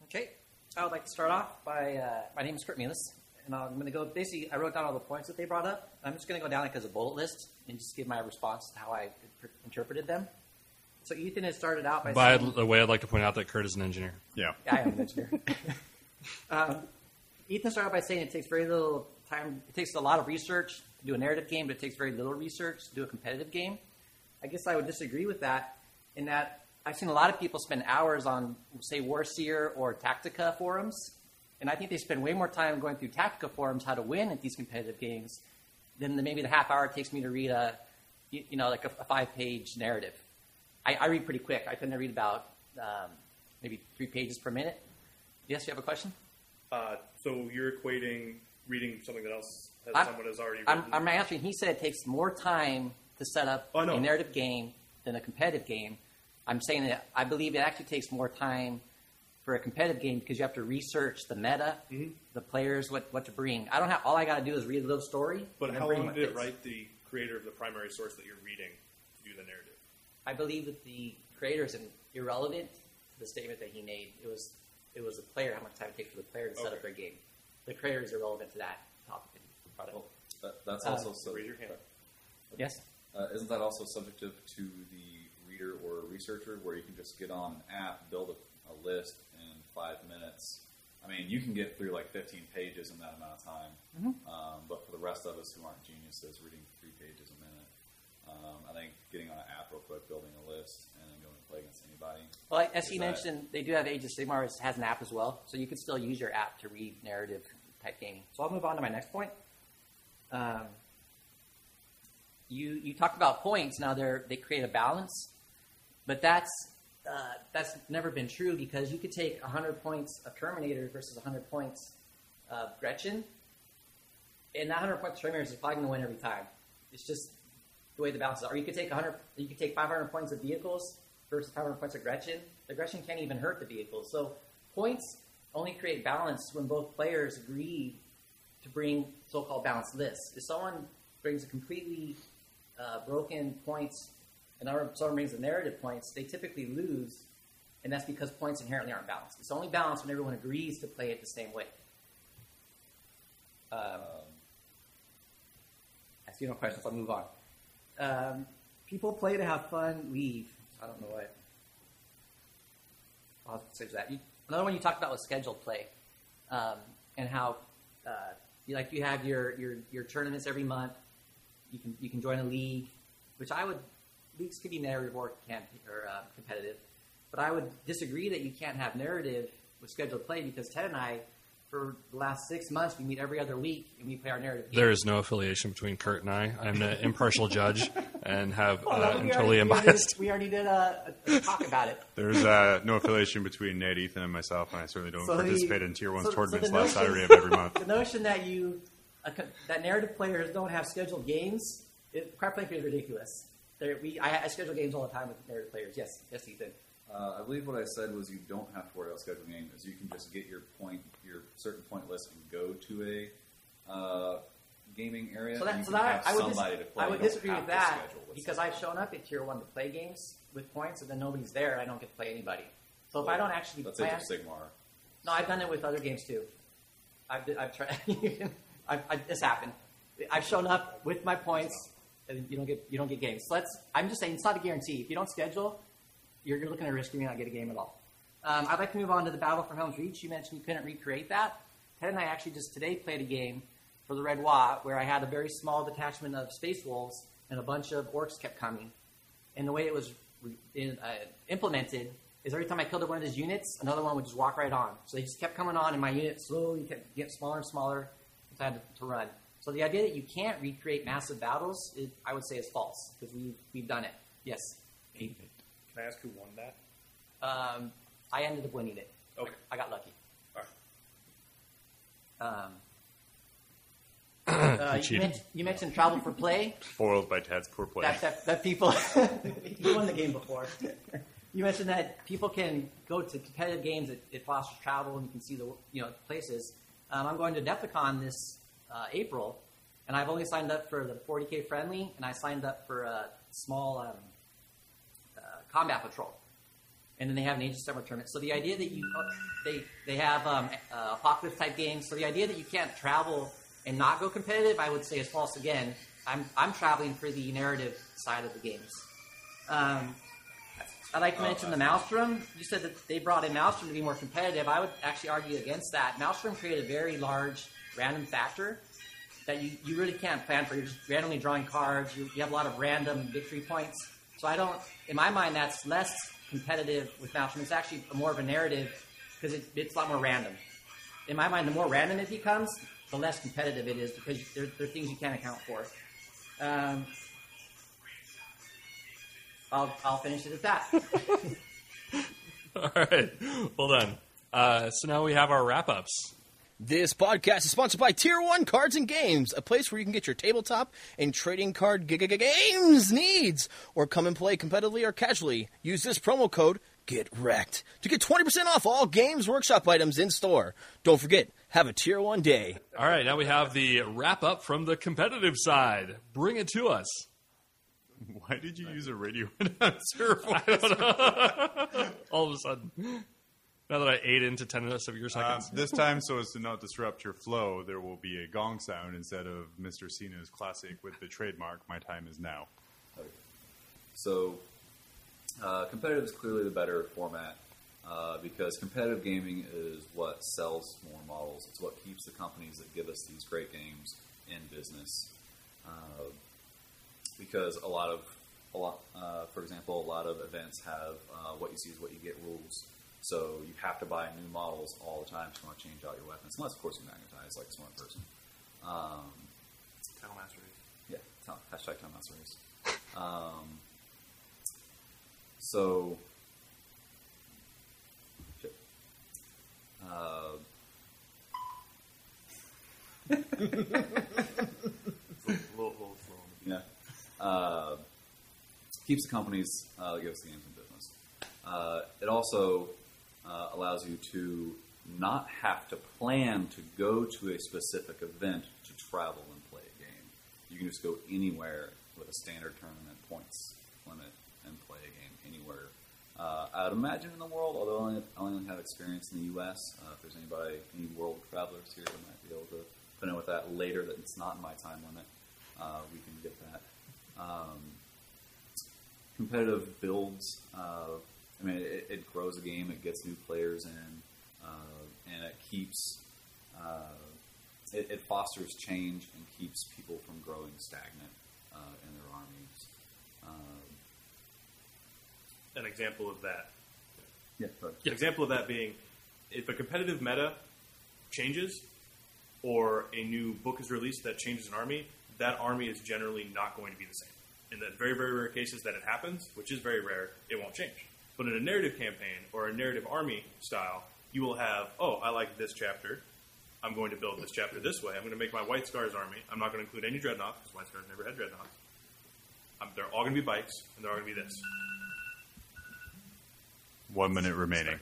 Okay. I would like to start off by uh, my name is Kurt Mealis, and I'm going to go. Basically, I wrote down all the points that they brought up. I'm just going to go down like as a bullet list and just give my response to how I interpreted them. So Ethan has started out by By saying, the way, I'd like to point out that Kurt is an engineer. Yeah. Yeah, I am an engineer. um, Ethan started by saying it takes very little time. It takes a lot of research to do a narrative game, but it takes very little research to do a competitive game. I guess I would disagree with that. In that I've seen a lot of people spend hours on, say, Warseer or Tactica forums, and I think they spend way more time going through tactical forums how to win at these competitive games than the, maybe the half hour it takes me to read a, you, you know, like a, a five-page narrative. I, I read pretty quick. I tend to read about um, maybe three pages per minute. Yes, you have a question? Uh, so you're equating reading something that else that I'm- someone has already. I'm, I'm answering. He said it takes more time to set up Oh, I know. a narrative game than a competitive game. I'm saying that I believe it actually takes more time for a competitive game because you have to research the meta, Mhm. the players, what, what to bring. I don't have all I got to do is read a little story. but how bring long did it write the creator of the primary source that you're reading to do the narrative? I believe that the creator is irrelevant to the statement that he made. It was it was the player, how much time it takes for the player to set up their game. The creator is irrelevant to that topic that he. Well, that, that's Uh, also sub- Raise your hand. Yes? Uh, isn't that also subjective to the reader or researcher, where you can just get on an app, build a, a list in five minutes? I mean, you can get through like 15 pages in that amount of time. Mm-hmm. Um, but for the rest of us who aren't geniuses, reading three pages a minute, um, I think getting on an app real quick, building a list, and then going to play against anybody. Well, as he mentioned, they do have Age of Sigmar has- has an app as well, so you can still use your app to read narrative type gaming. So I'll move on to my next point. Um, you you talked about points. Now they they create a balance, but that's uh, that's never been true because you could take 100 points of Terminator versus 100 points of Gretchin, and that 100 points of Terminator is probably going to win every time. It's just the way the balance is. Or you could take 100, you could take 500 points of vehicles versus 500 points of Gretchin. The Gretchin can't even hurt the vehicles. So points only create balance when both players agree to bring so-called balanced lists. If someone brings a completely uh, broken points and someone brings a narrative points, they typically lose, and that's because points inherently aren't balanced. It's only balanced when everyone agrees to play it the same way. Um, I see no questions. I'll move on. Um, people play to have fun, leave. I don't know what. I'll say that. You, another one you talked about was scheduled play, um, and how uh, you like you have your, your your tournaments every month. You can you can join a league, which I would leagues could be narrative or can or uh, competitive, but I would disagree that you can't have narrative with scheduled play because Ted and I, for the last six months, we meet every other week and we play our narrative. game. There is no affiliation between Kurt and I. I'm an impartial judge and have Well, uh, I'm totally unbiased. We already did a, a, a talk about it. There's uh, no affiliation between Nate, Ethan, and myself, and I certainly don't So the- participate in Tier 1 so- so tournaments the last notion- Saturday of every month. The notion that you a co- that narrative players don't have scheduled games, it, quite frankly, is ridiculous. There, we I, I schedule games all the time with narrative players. Yes, yes, Ethan. Uh, I believe what I said was you don't have to worry about scheduling games. You can just get your point, your certain point list, and go to a uh, gaming area. So that, so that have I would dis- to play. I would disagree with that because. I've shown up at tier one to play games with points, and then nobody's there, I don't get to play anybody. So if I don't actually That's plan, Age of Sigmar. No, I've done it with other games too. I've, I've tried. I've, I've, this happened. I've shown up with my points, and you don't get you don't get games. So let's. I'm just saying it's not a guarantee. If you don't schedule, you're, you're looking at a risk you may not get a game at all. Um, I'd like to move on to the Battle for Helsreach. You mentioned you couldn't recreate that. Ted and I actually just today played a game for the Red Waaagh where I had a very small detachment of space wolves and a bunch of orks kept coming. And the way it was in, uh, implemented is every time I killed one of his units, another one would just walk right on. So they just kept coming on, and my unit slowly kept getting smaller and smaller. I had to, to run. So the idea that you can't recreate massive battles, it, I would say, is false because we've we've done it. Yes, Can I ask who won that? um, I ended up winning it. Okay. I got lucky. All Um, uh, you, mentioned, you mentioned travel for play. Foiled by Ted's poor play. that, that, that people you won the game before. You mentioned that people can go to competitive games. It, it fosters travel, and you can see the you know places. Um, I'm going to Defcon this uh, April, and I've only signed up for the 40k friendly, and I signed up for a small um, uh, combat patrol. And then they have an Age of Sigmar tournament. So the idea that you they they have um, uh, apocalypse type games. So the idea that you can't travel and not go competitive, I would say, is false. Again, I'm I'm traveling for the narrative side of the games. Um, I'd like to mention the Maelstrom. You said that they brought in Maelstrom to be more competitive. I would actually argue against that. Maelstrom created a very large random factor that you, you really can't plan for. You're just randomly drawing cards. You, you have a lot of random victory points. So I don't, in my mind, that's less competitive with Maelstrom. It's actually more of a narrative because it, it's a lot more random. In my mind, the more random it becomes, the less competitive it is because there, there are things you can't account for. Um, I'll, I'll finish it at that. All right, well done. Uh, so now we have our wrap ups. This podcast is sponsored by Tier 1 Cards and Games, a place where you can get your tabletop and trading card g- g- g- games needs, or come and play competitively or casually. Use this promo code Get Wrecked to get 20% off all Games Workshop items in store. Don't forget, have a Tier 1 day. All right, now we have the wrap up from the competitive side. Bring it to us. Why did you use a radio announcer voice? All of a sudden, now that I ate into ten minutes of your Um, seconds. this time, so as to not disrupt your flow, there will be a gong sound instead of Mr. Cena's classic with the trademark, My Time Is Now. So, uh, competitive is clearly the better format uh, because competitive gaming is what sells more models. It's what keeps the companies that give us these great games in business. Uh, because a lot of, a lot, uh, for example, a lot of events have uh, what you see is what you get rules. So you have to buy new models all the time if you want to change out your weapons, unless of course you magnetize like a smart person. Um, Race. yeah, tell- hashtag mouse race. Um, so, shit. Uh, It's a little, little slow. yeah. Uh, keeps the companies uh, that give us the games in business. Uh, it also uh, allows you to not have to plan to go to a specific event to travel and play a game. You can just go anywhere with a standard tournament points limit and play a game anywhere. Uh, I would imagine in the world, although I only, only have experience in the U.S., uh, if there's anybody, any world travelers here that might be able to put in with that later, that it's not my time limit, uh, we can get that. Um, competitive builds. I mean, it, it grows the game. It gets new players in, uh, and it keeps. Uh, it, it fosters change and keeps people from growing stagnant uh, in their armies. Um, An example of that. yeah. An example of that being if a competitive meta changes or a new book is released that changes an army, that army is generally not going to be the same. In the very, very rare cases that it happens, which is very rare, it won't change. But in a narrative campaign or a narrative army style, you will have, oh, I like this chapter. I'm going to build this chapter this way. I'm going to make my White Scars army. I'm not going to include any dreadnoughts because White Scars never had dreadnoughts. Um, they're all going to be bikes, and they're all going to be this. One minute remaining.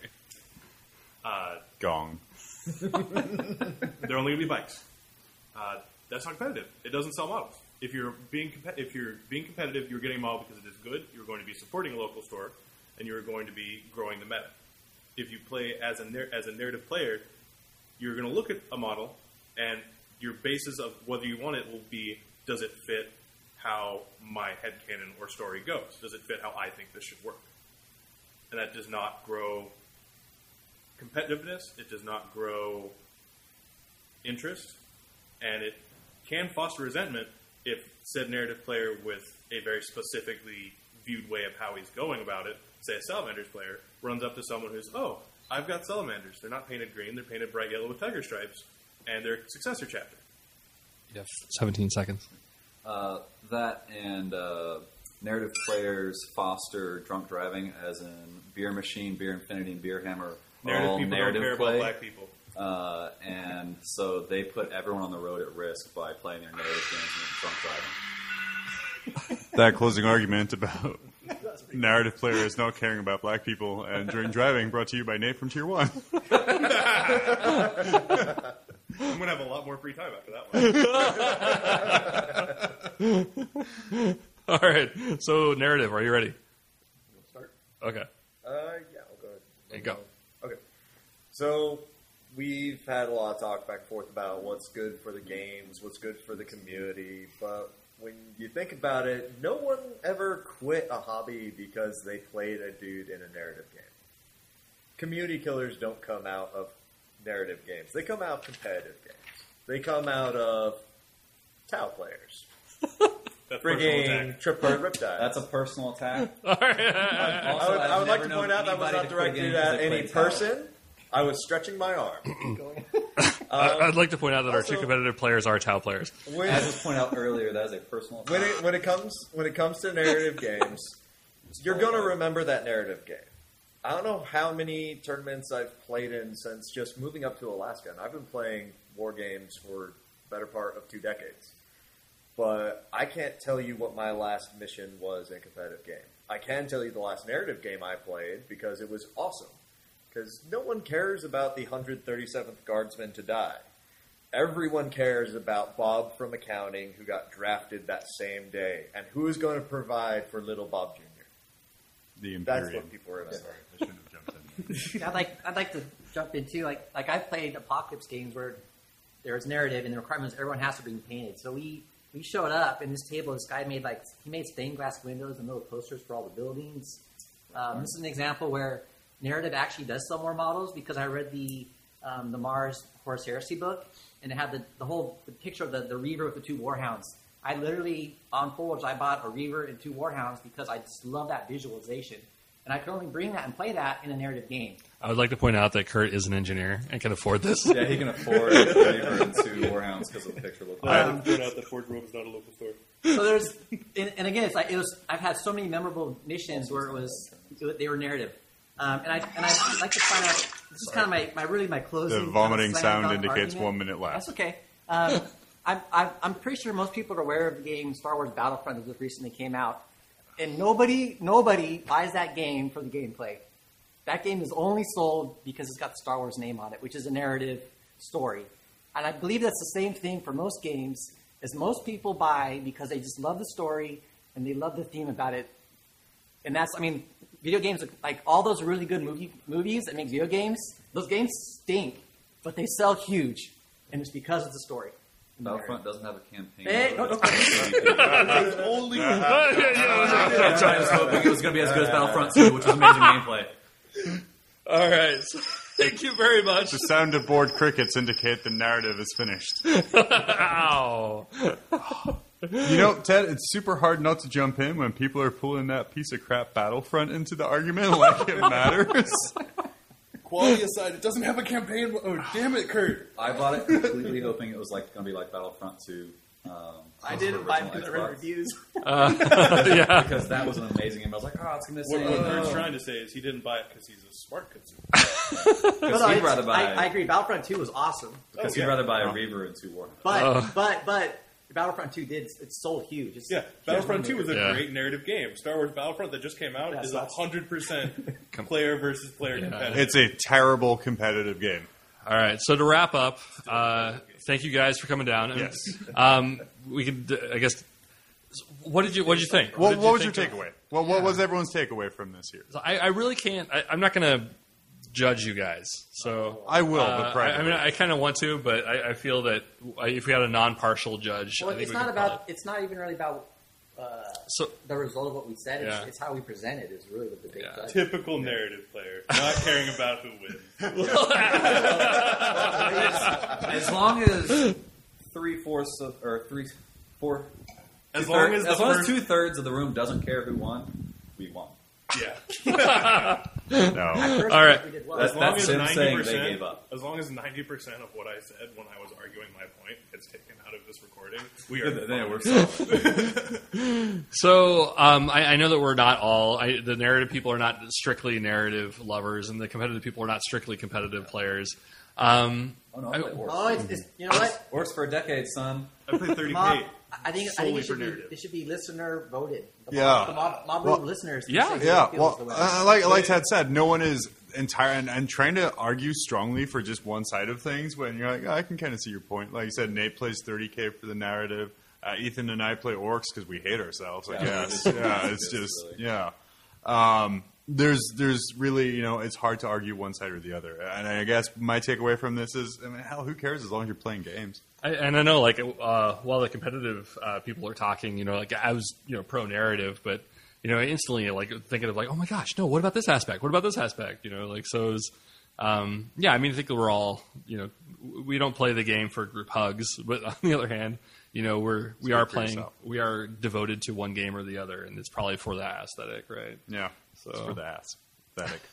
Uh, Gong. they're only going to be bikes. Uh, that's not competitive. It doesn't sell models. If you're being compe- if you're being competitive, you're getting a model because it is good. You're going to be supporting a local store, and you're going to be growing the meta. If you play as a as a narrative player, you're going to look at a model, and your basis of whether you want it will be: does it fit how my head headcanon or story goes? Does it fit how I think this should work? And that does not grow competitiveness. It does not grow interest, and it can foster resentment if said narrative player with a very specifically viewed way of how he's going about it, say a salamanders player, runs up to someone who's, oh, I've got salamanders. They're not painted green, they're painted bright yellow with tiger stripes, and they're successor chapter. You have 17 seconds. Uh, that and uh, narrative players foster drunk driving, as in Beer Machine, Beer Infinity, and Beer Hammer. Narrative all people narrative don't care play. about black people. Uh, and so they put everyone on the road at risk by playing their narrative games and drunk driving. That closing argument about narrative players not caring about black people and drink driving brought to you by Nate from Tier 1. I'm going to have a lot more free time after that one. All right. So narrative. Are you ready? Start. Okay. Uh, yeah, I'll go ahead. There you go. Okay. So we've had a lot of talk back and forth about what's good for the games, what's good for the community, but when you think about it, no one ever quit a hobby because they played a dude in a narrative game. Community killers don't come out of narrative games. They come out of competitive games. They come out of Tau players. That's personal Frigging attack. Riptide. That's a personal attack. I would, I would like to point out that was not directed at any person. I was stretching my arm. I- I'd like to point out that our two also- competitive players are Tau players. When, As was pointed out earlier, that is a personal when it when it comes when it comes to narrative games, You're going to remember that narrative game. I don't know how many tournaments I've played in since just moving up to Alaska, and I've been playing war games for the better part of two decades. But I can't tell you what my last mission was in a competitive game. I can tell you the last narrative game I played because it was awesome. Because no one cares about the 137th Guardsman to die. Everyone cares about Bob from accounting who got drafted that same day and who is going to provide for little Bob Jr. The That's Imperium. what people remember. Sorry, I shouldn't have jumped in. I'd like I'd like to jump into like like I've played apocalypse games where there's narrative and the requirements everyone has to be painted. So we we showed up and this table this guy made like he made stained glass windows and little posters for all the buildings. Um, this is an example where narrative actually does sell more models because I read the um, the Mars Horus Heresy book and it had the, the whole the picture of the, the Reaver with the two Warhounds. I literally on Forge I bought a Reaver and two Warhounds because I just love that visualization. And I could only bring that and play that in a narrative game. I would like to point out that Kurt is an engineer and can afford this. Yeah, he can afford a Reaver and two Warhounds because of the picture look. I have to point out that Forge World is not a local store. so there's and, and again it's like it was i've had so many memorable missions where it was they were narrative um, and i and i'd like to find out this is kind of my, my really my closing The vomiting kind of sound indicates argument. one minute left. that's okay um, I'm, I'm, I'm pretty sure most people are aware of the game Star Wars Battlefront that just recently came out, and nobody nobody buys that game for the gameplay. That game is only sold because it's got the Star Wars name on it, which is a narrative story. And I believe that's the same thing for most games, is most people buy because they just love the story and they love the theme about it. And that's, I mean, video games, like all those really good movie, movies that make video games, those games stink, but they sell huge. And it's because of the story. Battlefront doesn't have a campaign. Hey, no, no. Only I was hoping it was going to be as good as Battlefront 2, which was amazing gameplay. All right. Thank you very much. The sound of bored crickets indicate the narrative is finished. Ow. You know, Ted, it's super hard not to jump in when people are pulling that piece of crap Battlefront into the argument like it matters. quality aside, it doesn't have a campaign. Oh, damn it, Kurt! I bought it completely hoping it was like going to be like Battlefront 2. Um, I didn't buy it original because I read Xbox. reviews. yeah. because that was an amazing game. I was like, oh, it's going to What, say. what uh, Kurt's trying to say is he didn't buy it because he's a smart consumer. But Because he'd rather buy, I, I agree. Battlefront 2 was awesome. because Oh, he'd rather buy a Reaver and two Warhounds. But, Oh. but, but Battlefront 2 did, it's sold huge. It's, Yeah, Battlefront 2 was a Yeah. great narrative game. Star Wars Battlefront that just came out That's is nuts. 100% player versus player competitive. It's a terrible competitive game. All right. So to wrap up, uh, thank you guys for coming down. Yes. Um, we could, I guess. What did you What did you think? What, did what was your think of- takeaway? Well, what was everyone's takeaway from this year? I, I really can't. I, I'm not going to judge you guys. So I will, uh, but I, I mean, I kind of want to, but I, I feel that if we had a non-partial judge, Well, I think it's we not could about, probably- it's not even really about uh, So the result of what we said. It's, Yeah. it's how we present it is really what the big Yeah. judge. Typical narrative player, not caring about who wins. As long as three fourths of, or three, four, As long as as long as two thirds of the room doesn't care who won, we won. Yeah. No. All right. well. That's- As long that's as him ninety saying they percent, gave up. as long as ninety percent of what I said when I was arguing my point gets taken out of this recording, we are. Then we're solid. So um, I, I know that we're not all I, the narrative people are not strictly narrative lovers, and the competitive people are not strictly competitive players. Um, Oh, no, I- I. Oh, it's, it's, you know what? Orks for a decade, son. I played thirty Mob, K. I think I think it for should, be, it should be listener voted. The Yeah. mob, the mob, mob Well, listeners. yeah, Yeah, they feel is well, the winner. uh, like like Ted said, no one is entire and, and trying to argue strongly for just one side of things. When you're like, "Oh, I can kind of see your point. Like you said, Nate plays 30k for the narrative. Uh, Ethan and I play orks because we hate ourselves. I Yeah, guess. it's- yeah, it's it's just just yeah. Um, there's there's really you know it's hard to argue one side or the other. And I guess my takeaway from this is, I mean, hell, who cares as long as you're playing games. I, and I know, like, uh, while the competitive uh, people are talking, you know, like I was, you know, pro narrative, but you know, instantly like thinking of like, oh my gosh, no, what about this aspect? What about this aspect? You know, like so. It was, um, yeah, I mean, I think we're all, you know, we don't play the game for group hugs, but on the other hand, you know, we're we Speak are playing, yourself. we are devoted to one game or the other, and it's probably for that aesthetic, right? Yeah, So- it's for the ass. Aesthetic.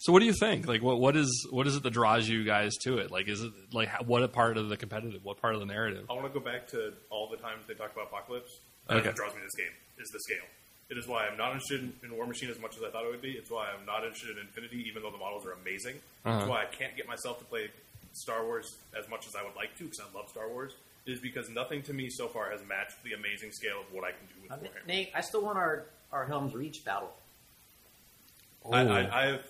So, what do you think? Like, what what is what is it that draws you guys to it? Like, is it like what a part of the competitive? What part of the narrative? I want to go back to all the times they talk about apocalypse. And Okay. What draws me to this game is the scale. It is why I'm not interested in, in Warmachine as much as I thought it would be. It's why I'm not interested in Infinity, even though the models are amazing. Uh-huh. It's why I can't get myself to play Star Wars as much as I would like to because I love Star Wars. It is because nothing to me so far has matched the amazing scale of what I can do with Uh, Warhammer. Nate, I still want our, our Helsreach battle. I, I, I have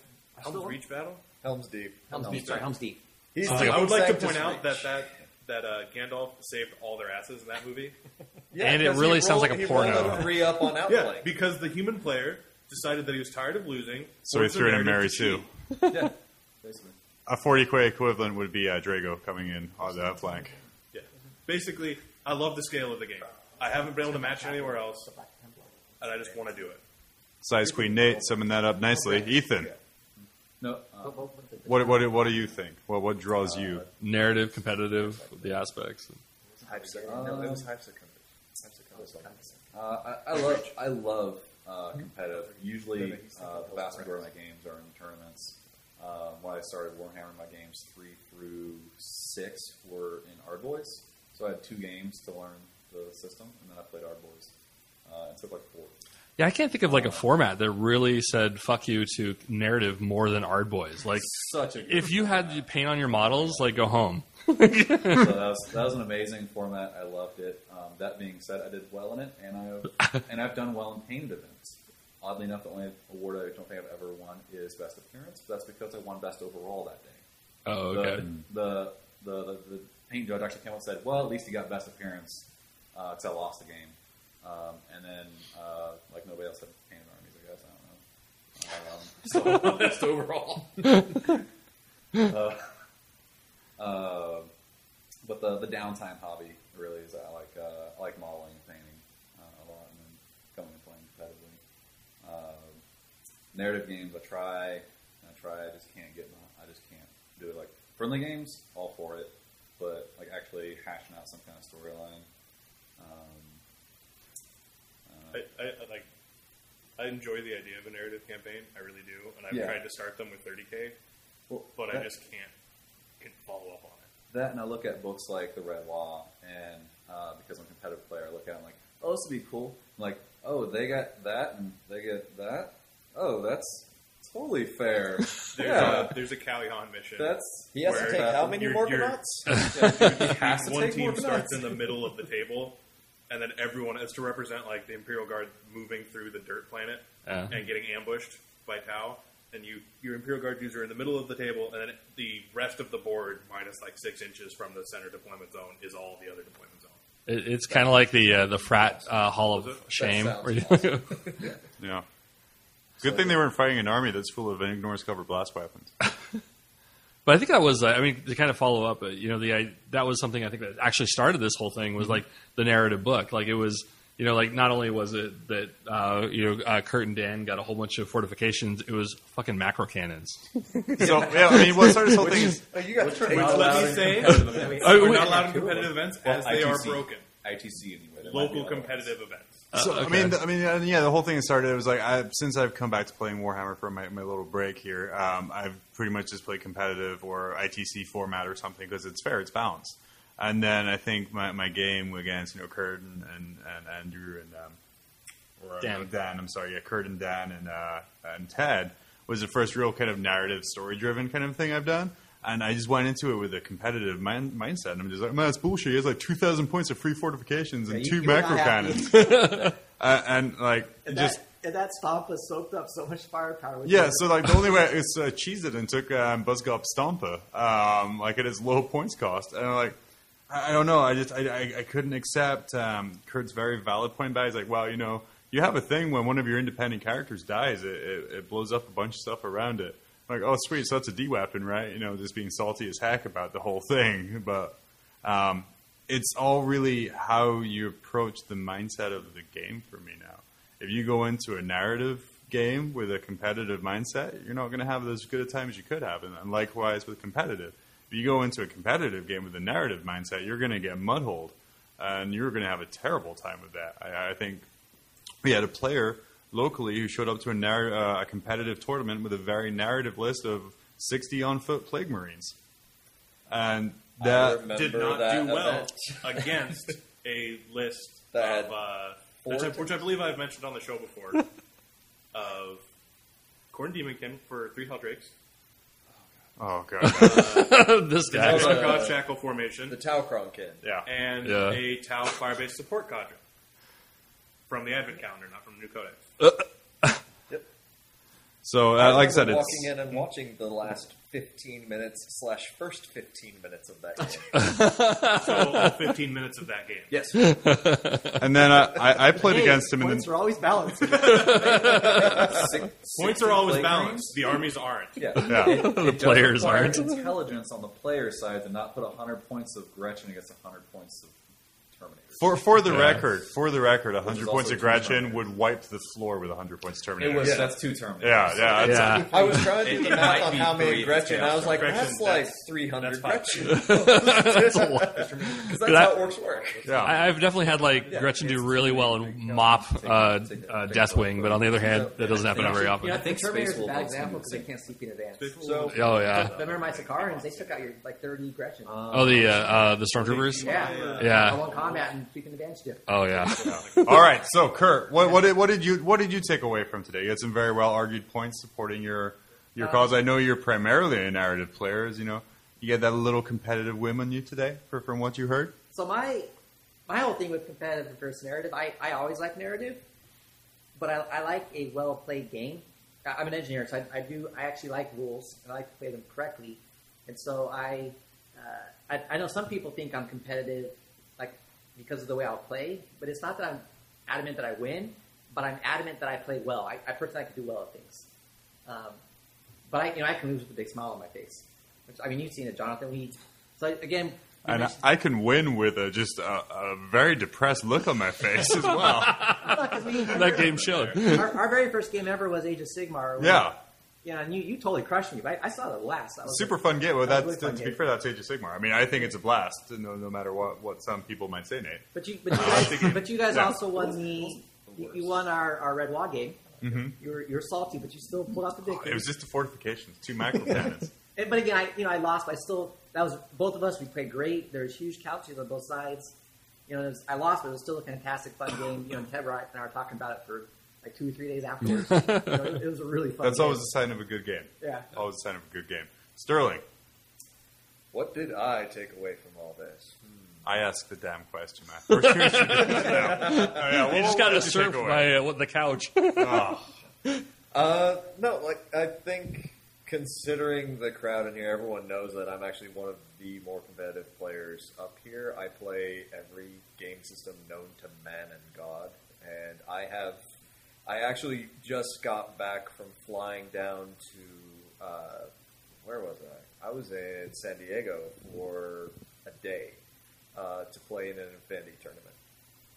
Helsreach battle. Helm's deep. Helm's Deep, sorry, Helm's Deep. He's deep I would like to Sanctus point out Reach. that that that uh, Gandalf saved all their asses in that movie. Yeah, And it 'cause he really sounds rolled- like a he rolled porno. a three up on yeah, outplay. because the human player decided that he was tired of losing. So he forced the threw in a narrative Mary to Sue. cheat. yeah, basically. A 40 equivalent would be uh, Draigo coming in on the flank. Yeah. Basically, I love the scale of the game. I haven't been able to match it anywhere else, and I just want to do it. Size Queen Nate summing that up nicely. Ethan, No, uh, what what what do you think? What what draws you? Narrative, competitive, the aspects. Hype second. no, it was hype second. Hype second. Uh, I, I love I love uh, competitive. Usually, uh, the vast majority of my games are in tournaments. Um, when I started Warhammer, my games three through six were in Ardboys. So I had two games to learn the system, and then I played Ardboys. Uh, it took like four. Yeah, I can't think of like a format that really said "fuck you" to narrative more than Ard Boys. Like, Such a good if you had to paint on your models, like go home. so that was that was an amazing format. I loved it. Um, that being said, I did well in it, and I and I've done well in painted events. Oddly enough, the only award I don't think I've ever won is best appearance. But that's because I won best overall that day. Oh, The, okay. the, the, the, the paint judge actually came out and said, "Well, at least he got best appearance because I lost the game." Um, and then, uh, like nobody else had painted armies, I guess. I don't know. Um, so best overall. uh, uh, but the the downtime hobby really is I like uh, I like modeling and painting uh, a lot, and then coming and playing competitively. Narrative games, I try, I try, I just can't get my, I just can't do it. Like friendly games, all for it, but like actually hashing out some kind of storyline. Um, uh, I, I like. I enjoy the idea of a narrative campaign. I really do, and I've Yeah. tried to start them with 30k, well, but I that- just can't can follow up on it. That and I look at books like The Red Waaagh, and uh, because I'm a competitive player, I look at them like, oh, this would be cool. I'm like, oh, they got that and they get that. Oh, that's totally fair. There's yeah, a there's a Calihan mission. that's He has to where take how many you're- Morkanauts? He has to one take team more starts in the middle of the table, and then everyone is to represent like the Imperial Guard moving through the dirt planet Yeah. and getting ambushed by Tau. And you, your Imperial Guard dudes are in the middle of the table, and then the rest of the board, minus like six inches from the center deployment zone, is all the other deployment zone. It, it's kind of like the uh, the frat uh, Hall of Shame. sounds where Yeah. Good thing they weren't fighting an army that's full of ignores cover blast weapons. But I think that was, uh, I mean, to kind of follow up, uh, you know, the I, that was something I think that actually started this whole thing was Mm-hmm. like the narrative book. Like it was, you know, like not only was it that uh, you know uh, Kurt and Dan got a whole bunch of fortifications, it was fucking macro cannons. So yeah, I mean, what started this whole thing is Oh, you got to Which, let me say, Oh, we're wait. not allowed in competitive events as they are broken. ITC anyway. There might be Local other ones. competitive events. So okay. I mean, I mean, uh, yeah. The whole thing started. It was like I, since I've come back to playing Warhammer for my, my little break here, um, I've pretty much just played competitive or ITC format or something because it's fair, it's balanced. And then I think my, my game against you know Kurt and, and, and Andrew and um, or, uh, Dan. no, Dan. I'm sorry, yeah, Kurt and Dan and uh, and Ted was the first real kind of narrative, story driven kind of thing I've done. And I just went into it with a competitive mind, mindset. And I'm just like, man, it's bullshit. He has like 2,000 points of free fortifications and Yeah, you- two you were macro not cannons. uh, and like, And just. that, and that stomp has soaked up so much firepower. with Yeah, so like the only way is uh, cheese it and took um, Buzzgob Stomper, um, like at its low points cost, and I'm like, I, I don't know, I just I, I, I couldn't accept um, Kurt's very valid point back. He's like, well, you know, you have a thing when one of your independent characters dies, it, it, it blows up a bunch of stuff around it. Like, oh sweet, so that's a D weapon, right? You know, just being salty as heck about the whole thing, but um, it's all really how you approach the mindset of the game for me now. If you go into a narrative game with a competitive mindset, you're not going to have as good a time as you could have. And, and likewise with competitive. If you go into a competitive game with a narrative mindset, you're going to get mudholed, and you're going to have a terrible time with that. I, I think we had a player locally who showed up to a, narr- uh, a competitive tournament with a very narrative list of 60 on foot plague marines. And that Did not that do well event. against a list That- of uh, which I, which I believe I've mentioned on the show before, of Khorne Daemonkin for three Heldrakes, Oh god. this guy. the guy. Tau Shackle formation, The Taucron Kin. yeah. and Yeah. a Tau Firebase support cadre from the Advent calendar, not from the new codex. So, uh, like I said, remember it's walking in and watching the last 15 minutes slash first 15 minutes of that game. So all 15 minutes of that game. yes. and then uh, I, I played Hey, against him in points the are always balanced. Six- Points 60 are always play balanced. The armies aren't. Yeah. yeah. It, The it does players require aren't. intelligence on the player side to not put 100 points of Gretchin against 100 points of Terminator. For for the Yeah. record, for the record, Which 100 points of Gretchin would wipe the floor with 100 points of Terminator. It was Yeah. that's two Terminators. Yeah, yeah. that's- Yeah. I was trying to do It the math on how many Gretchin. I was like, Gretchin, that's like that's- 300 that's five. Gretchin. Because that's That- how orks work. yeah. I, I've definitely had like Gretchin do really well in mop uh, uh, Deathwing, but on the other hand, that doesn't happen very often. You know, I I think think Terminator's Space a bad example because they can't sleep in advance. So Oh yeah. Remember my Sicarans, they took out your like 30 Gretchin. Oh the uh, uh, the stormtroopers. yeah. Yeah. I combat and sleep in advance you. Oh yeah. All right, so Kurt, what, what did what did you what did you take away from today? You had some very well argued points supporting your your cause. I know you're primarily a narrative player. As you know, you get that little competitive whim on you today, for, from what you heard. So my my whole thing with competitive versus narrative, I, I always like narrative, but I, I like a well played game. I- I'm an engineer, so I, I do I actually like rules and I like to play them correctly, and so I, uh, I I know some people think I'm competitive like because of the way I'll play, but it's not that I'm adamant that I win, but I'm adamant that I play well. I, I personally like to do well at things, um, but I you know I can lose with a big smile on my face. Which, I mean, you've seen it, Jonathan. We so again. And I, mentioned- I can win with a just a, a very depressed look on my face as well. that game showed. our, our very first game ever was Age of Sigmar. yeah, Yeah, and you, you totally crushed me. But I, I saw the last. That was super fun game. Well, That that's really to, fun be fair, that's Age of Sigmar. I mean, I think it's a blast. No, no matter what what some people might say, Nate. But you, but you guys, but you guys Yeah. also won the. You, you won our, our Red Waaagh game. Mhm. You were you're salty, but you still pulled out the victory. It was just the fortifications, two macro cannons. And- but again, I you know I lost. But I still that was both of us. We played great. There's huge couches on both sides. You know, was, I lost, but it was still a fantastic, fun game. You know, and Ted Wright and I were talking about it for like two or three days afterwards. you know, it, it was a really fun. That's game. always a sign of a good game. yeah. Always a sign of a good game. Sterling, What did I take away from all this? I asked the damn question, Matt. First you should do it now. Oh, yeah, You what- just got did you take by uh, the couch. Oh, Uh, no, like I think considering the crowd in here, everyone knows that I'm actually one of the more competitive players up here. I play every game system known to man and God, and I have. I actually just got back from flying down to uh, where was I? I was in San Diego for a day uh, to play in an Infinity tournament.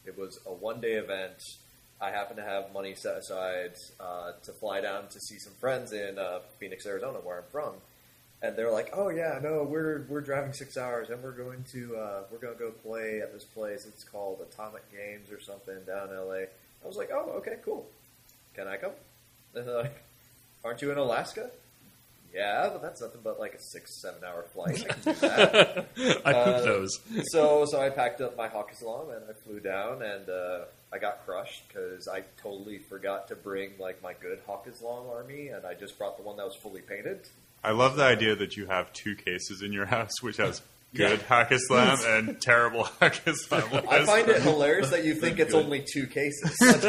It was a one day event. I happened to have money set aside uh, to fly down to see some friends in uh, Phoenix, Arizona, where I'm from. And they're like, "Oh yeah, no, we're we're driving six hours, and we're going to uh, we're going to go play at this place. It's called Atomic Games or something down in LA." I was like, "Oh, okay, cool. Can I come?" And they're like, "Aren't you in Alaska?" Yeah, but that's nothing but like a six seven hour flight. I can do that I Uh, those. so so I packed up my Haqqislam and I flew down and uh, I got crushed because I totally forgot to bring like my good Haqqislam army and I just brought the one that was fully painted. I love the idea that you have two cases in your house, which has good Haqqislam and terrible Haqqislam. I find it hilarious that you think it's only two cases. Let's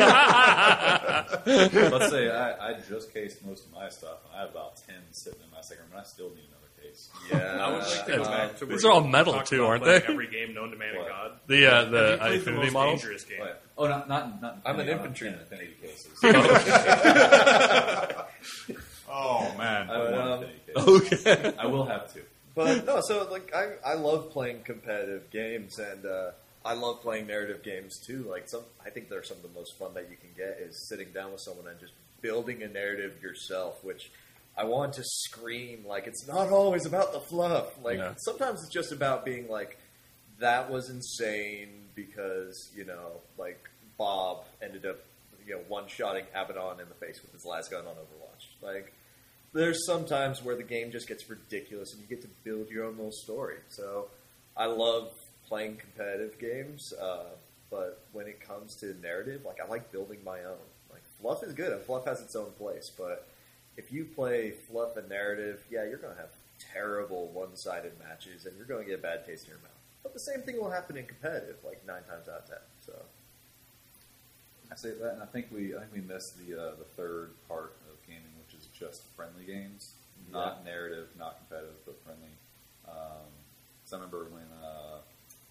say I, I just cased most of my stuff, and I have about ten sitting in my second room, and I still need another case. yeah, I would like to go back to These are all metal, too, aren't they? Every game known to man and God. The uh, the you uh, the Infinity models. dangerous game? But, oh, not not not. I'm an Infinity, infantryman. not Infinity cases. oh man. I Um, Infinity case. Okay. I will have two. But no, so like I, I love playing competitive games and uh, I love playing narrative games too. Like some, I think they're some of the most fun that you can get is sitting down with someone and just building a narrative yourself. Which I want to scream like it's not always about the fluff. Like Yeah. sometimes it's just about being like that was insane because you know like Bob ended up you know one shotting Abaddon in the face with his last gun on Overwatch. Like there's some times where the game just gets ridiculous and you get to build your own little story. So I love playing competitive games. Uh, but when it comes to narrative, like I like building my own. Like fluff is good, and fluff has its own place. But if you play fluff and narrative, yeah, you're going to have terrible one-sided matches, and you're going to get a bad taste in your mouth. But the same thing will happen in competitive, like nine times out of ten. So I say that, and I think we I think we missed the uh, the third part just friendly games, not narrative, not competitive, but friendly. Um, so I remember when uh,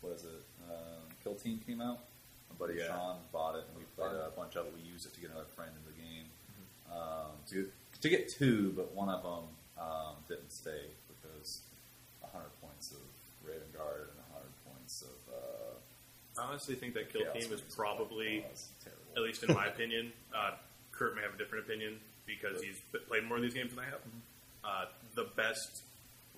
what is it? Um, Kill Team came out. My buddy Yeah. Sean bought it, and we played Fun. a bunch of it. We used it to get another friend in the game. Mm-hmm. Um, to to get two, but one of them um, didn't stay because hundred points of Raven Guard and hundred points of. Uh, I honestly think that Kill Chaos Team is probably, it's terrible. at least in my opinion, uh, Kurt may have a different opinion because he's played more of these games than I have. Uh, the best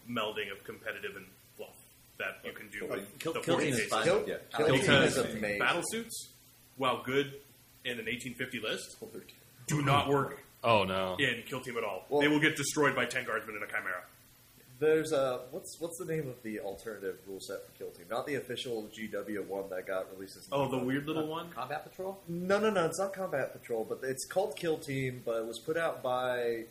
melding of competitive and fluff that you can do with Kill- the Kill 40 Team is cases. fine. Kill, Yeah. Kill Team Because is amazing. battle suits, while good in an 1850 list, do not work Oh no. in Kill Team at all. Well- they will get destroyed by 10 guardsmen in a Chimera. There's a what's what's the name of the alternative rule set for Kill Team? Not the official GW one that got released. As Oh, the weird little one? Combat Patrol? No, no, no. It's not Combat Patrol, but it's called Kill Team. But it was put out by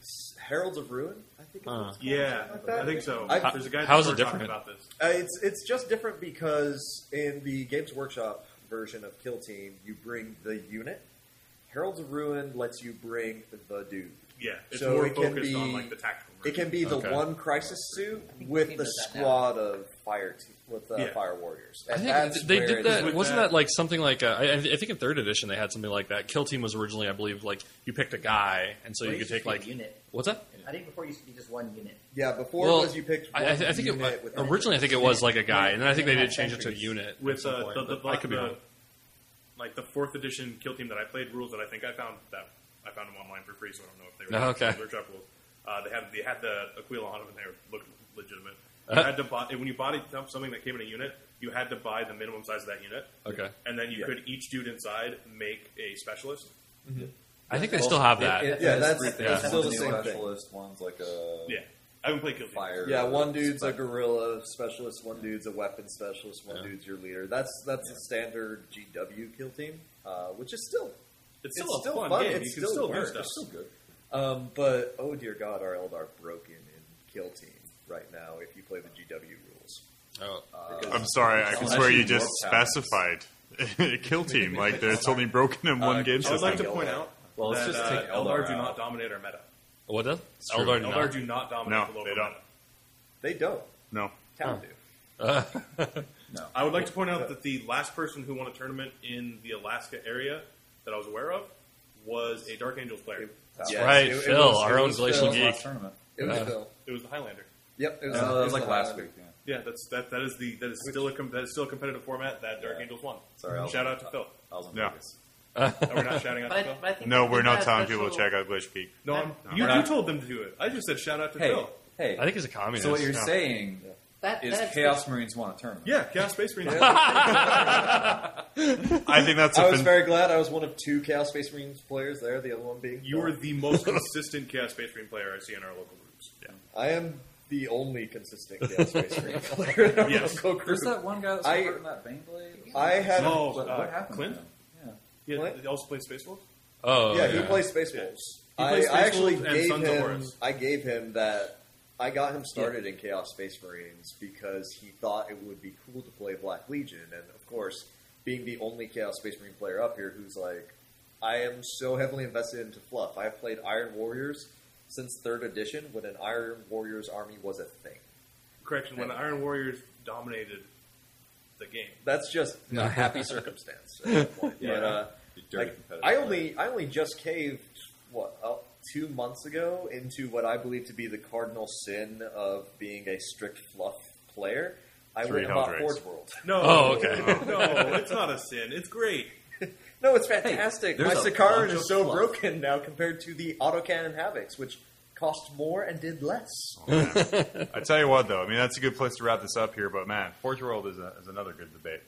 S- Heralds of Ruin. I think. Uh. what it's Yeah, like. I think so. I- There's a guy How is it different? about this. Uh, it's it's just different because in the Games Workshop version of Kill Team, you bring the unit. Heralds of Ruin lets you bring the dude. Yeah, it's So more it can focused on like the tactical. It can be the Okay. one crisis suit with the does that now. squad of fire te- with uh, Yeah. fire warriors. I And think that's they where did it's- that. Wasn't that- that like something like uh, I, I think in third edition they had something like that. Kill Team was originally, I believe, like you picked a guy, and so Well, you could used take to be like a unit. what's that? I think before it used to be just one unit. Yeah, before Well, it was you picked. I, I, one th- I think it, unit with originally I think it was like a guy, and then I think they did change it to a unit at with some uh, point, the, the, but I could be the- wrong. like the fourth edition kill team that I played rules that I think I found that I found them online for free, so I don't know if they were Oh, okay. Kill Workshop rules. Uh, they had they had the Aquila on them and they were looked legitimate. Uh-huh. You had to buy when you bought something that came in a unit, you had to buy the minimum size of that unit, Okay, and then you Yeah. could each dude inside make a specialist. I think they still have that. It, it Yeah, has that's- that's things. still the One's a same thing. specialist, One's like a Yeah, I haven't played kill fire. Yeah, one dude's a gorilla specialist, one dude's a weapon specialist, one Yeah. dude's your leader. That's that's the standard GW kill team, uh, which is still It's still It's a still fun, fun. game. It you can still still do stuff. It's still good. Um, but oh dear God, are Eldar broken in kill team right now? If you play the GW rules, Oh, Because- I'm sorry, I can swear you you just specified kill team. Like it's only broken in one Uh, game I would like to point out Well, let's that just uh, take Eldar, Eldar do not dominate our meta. what does true. Eldar? Eldar not? do not dominate No, the local they don't. meta. they don't. No. Town do. No. I would like to point out that the last person who won a tournament in the Alaska area that I was aware of was a Dark Angels player. That's Yes, right, it- it Phil, was- our own was Glacial Phil. Geek. Last tournament. It was Uh, Phil. It was the Highlander. Yep, it was, Uh, it was like last week. Yeah. Yeah, that's that. That is the that is still a com- that is still a competitive format that Dark Yeah. Angels won. Sorry, I was Shout out to Phil. I was in Yeah. Vegas. Are we not shouting out But to Phil? I No, we're not that telling people to check out Glacial Geek. No, I'm, No, you, you told them to do it. I just said shout out to Hey, Phil. hey. I think he's a communist. So what you're Yeah. saying That, is that Chaos Marines won a tournament? Yeah, Chaos Space Marine. I think that's a I was fin- very glad I was one of two Chaos Space Marines players there. The other one being you are the most consistent Chaos Space Marine player I see in our local groups. Yeah. I am the only consistent Chaos Space Marine player in our Yes. local group. There's that one guy that's I- hurt in that Bane blade. I have. Oh, what, uh, what happened? Clint? to him? Yeah. Yeah, What? he also plays Space Wolves. Oh, yeah, yeah. he plays Space Wolves. He I, I actually gave him. I gave him that. I got him started in Chaos Space Marines because he thought it would be cool to play Black Legion, and of course, being the only Chaos Space Marine player up here who's like, I am so heavily invested into fluff. I have played Iron Warriors since third edition when an Iron Warriors army was a thing. Correction, when the Iron Warriors dominated the game. That's just a happy circumstance. At that point. Yeah. But, uh, You dirty like, competitive I only I only just caved what uh, two months ago into what I believe to be the cardinal sin of being a strict fluff player. I Three went and bought Heldrakes. Forge World. No. Oh, okay. no, it's not a sin. It's great. No, it's fantastic. there's My a Sicaran is so fluff. broken now compared to the autocannon Havocs, which cost more and did less. Oh, I tell you what, though, I mean that's a good place to wrap this up here. But man, Forge World is, a, is another good debate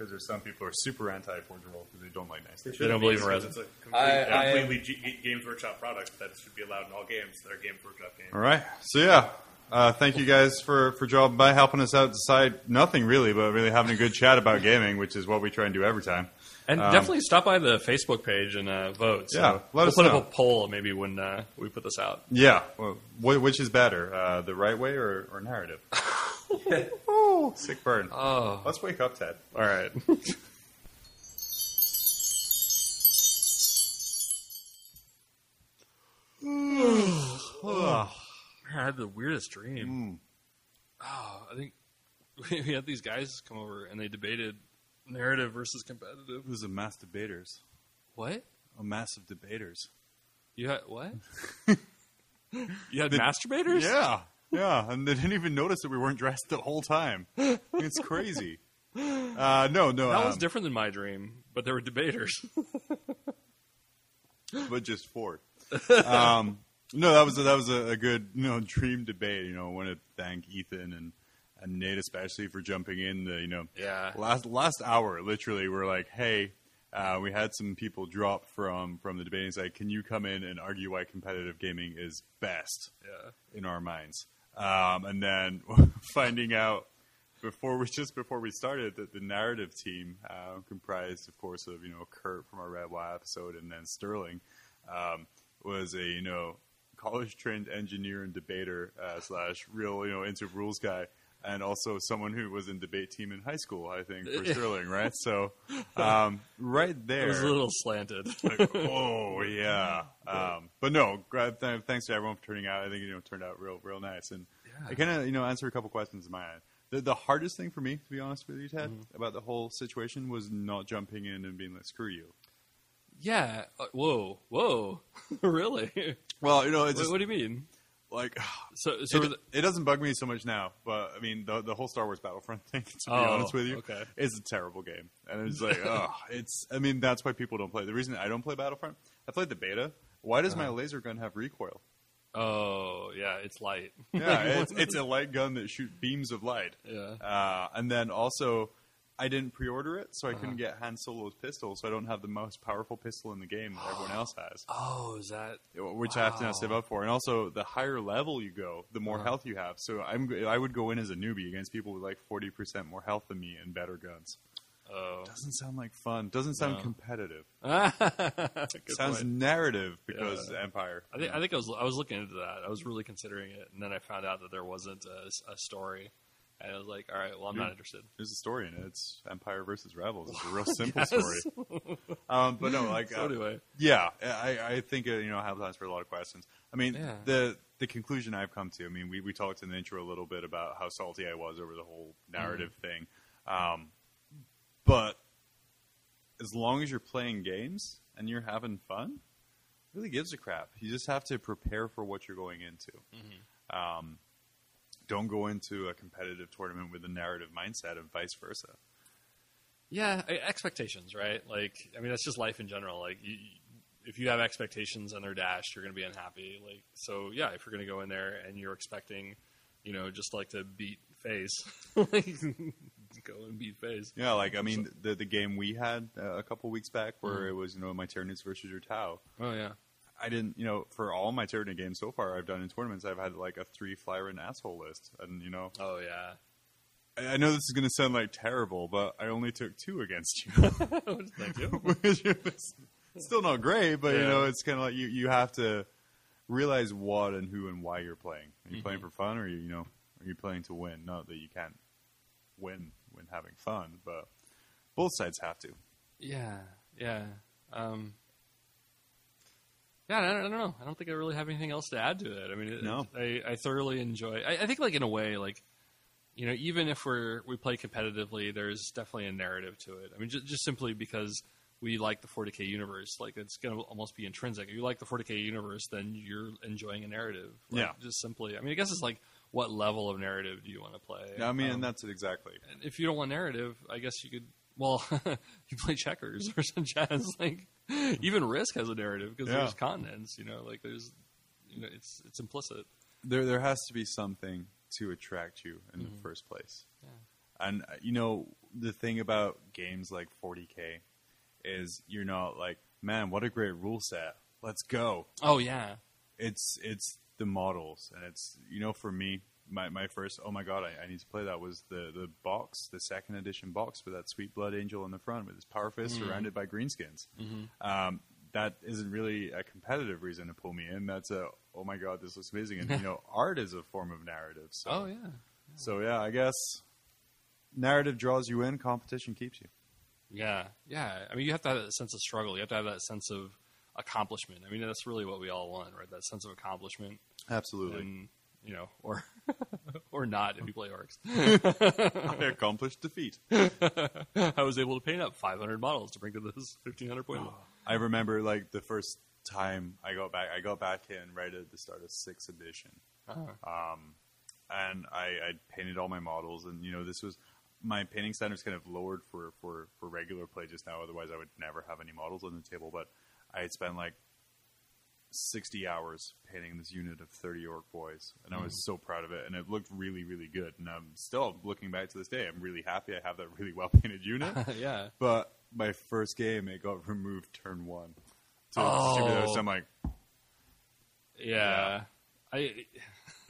because there's some people who are super anti Forge World because they don't like nice things. They don't believe in Because resin. It's a complete, I- I- completely G- Games Workshop product that should be allowed in all games that are Games Workshop games. All right, so yeah, Uh, thank you guys for for dropping by, helping us out decide nothing really, but really having a good chat about gaming, which is what we try and do every time. And Um, definitely stop by the Facebook page and uh, vote. So Yeah, let we'll us put know. up a poll maybe when uh, we put this out. Yeah, well, wh- which is better, uh, the right way or, or narrative? oh, sick burn. Oh, Let's wake up, Ted. all right. oh, I had the weirdest dream. Hmm. Oh, I think we had these guys come over and they debated narrative versus competitive. It was a mass debaters, What? a massive debaters. You had what? you had masturbators? Yeah, yeah, and they didn't even notice that we weren't dressed the whole time. It's crazy. Uh, no, no, That was um, different than my dream, but there were debaters. but just four. um, no, that was a, that was a, a good you know dream debate. You know, I want to thank Ethan and and Nate especially for jumping in. The, you know, Yeah. last last hour, literally, we're like, hey. Uh, we had some people drop from from the debating side. Can you come in and argue why competitive gaming is best yeah. in our minds? Um, and then finding out before we just before we started that the narrative team, uh, comprised, of course, of you know Kurt from our Red Waaagh episode, and then Sterling, um, was a you know college trained engineer and debater uh, slash real you know into rules guy. And also someone who was in debate team in high school, I think, for Sterling, right? So, um, right there, It was a little slanted. like, oh yeah. Um, but no, th- thanks to everyone for turning out. I think you know it turned out real, real nice, and I kind of you know answered a couple questions in my. The, the hardest thing for me, to be honest with you, Ted, about the whole situation was not jumping in and being like, "Screw you." yeah. Uh, whoa. Whoa. really? Well, you know, it's What, what do you mean? Like So, so it, the- it doesn't bug me so much now, but I mean, the the whole Star Wars Battlefront thing. To be Oh, honest with you, okay. it's a terrible game, and it's like, oh, it's. I mean, that's why people don't play. The reason I don't play Battlefront, I played the beta. Why does my Uh-huh. laser gun have recoil? oh, yeah. It's light. Yeah, it's, it's a light gun that shoots beams of light. Yeah. Uh, and then also, I didn't pre-order it, so I Uh-huh. couldn't get Han Solo's pistol, so I don't have the most powerful pistol in the game that everyone else has, Oh, is that? which I have to now save up for. And also, the higher level you go, the more Uh-huh. health you have. So I'm I would go in as a newbie against people with like forty percent more health than me and better guns. Oh. Doesn't sound like fun. Doesn't sound No. competitive. Good Sounds point. narrative because Yeah. Empire. I think I think I was I was looking into that. I was really considering it, and then I found out that there wasn't a, a story, and I was like, all right, well, I'm not interested. There's a story in it. It's Empire versus Rebels. It's a real simple story. Um, but no, like So uh, anyway, Yeah, I, I think uh, you know I have answered a lot of questions. I mean, Yeah. the the conclusion I've come to. I mean, we, we talked in the intro a little bit about how salty I was over the whole narrative thing, um, but as long as you're playing games and you're having fun, it really gives a crap. You just have to prepare for what you're going into. Um, don't go into a competitive tournament with a narrative mindset, and vice versa. yeah, expectations, right? Like, I mean, that's just life in general. Like, you, you- if you have expectations and they're dashed, you're going to be unhappy. Like, so yeah, if you're going to go in there and you're expecting, you know, just like to beat face, like, go and beat face. Yeah, like I mean, the the game we had uh, a couple weeks back, where it was you know my Tyranids versus your Tau. Oh yeah. I didn't, you know, for all my Tyranid games so far I've done in tournaments, I've had like a three flyer and asshole list, and you know, Oh yeah. I, I know this is going to sound like terrible, but I only took two against you, Thank you. still not great, but you know, it's kind of like you you have to realize what and who and why you're playing. Are you playing Mm-hmm. for fun, or are you, you know, are you playing to win? Not that you can't win when having fun, but both sides have to. Yeah, yeah. Um, yeah, I don't, I don't know. I don't think I really have anything else to add to it. I mean, it, No. I, I thoroughly enjoy. I, I think, like in a way, like you know, even if we're we play competitively, there's definitely a narrative to it. I mean, just, just simply because we like the 40k universe, like it's going to almost be intrinsic. If you like the 40k universe, then you're enjoying a narrative. Like, Yeah. just simply. I mean, I guess it's like what level of narrative do you want to play? Yeah, I mean, Um, and that's it exactly. and if you don't want narrative, I guess you could. Well, you play checkers or some jazz. Like even Risk has a narrative because Yeah. there's continents. You know, like there's, you know, it's it's implicit. there there has to be something to attract you in the first place. And uh, you know the thing about games like 40k is you're not like, man, what a great rule set. Let's go. Oh yeah, It's it's the models and it's you know for me my, my first oh my god I, I need to play that was the the box the second edition box with that sweet blood angel in the front with his power fist surrounded by greenskins. Um, that isn't really a competitive reason to pull me in. That's a oh my god this looks amazing and you know art is a form of narrative. So Oh yeah. so yeah I guess narrative draws you in, competition keeps you. Yeah, yeah. I mean, you have to have that sense of struggle. You have to have that sense of accomplishment. I mean, that's really what we all want, right? That sense of accomplishment, Absolutely, and you know, or or not if you play orks. I accomplished defeat. I was able to paint up 500 models to bring to this 1500 point. I remember like the first time I got back. I got back in right at the start of sixth edition, um, and I, I painted all my models. And you know, this was my painting standards kind of lowered for for for regular play just now. Otherwise, I would never have any models on the table. But I had spent like sixty hours painting this unit of thirty ork boys, and I was mm. so proud of it. And it looked really, really good. And I'm still looking back to this day. I'm really happy I have that really well painted unit. yeah. But my first game, it got removed turn one. So, Oh. so I'm like, Yeah. I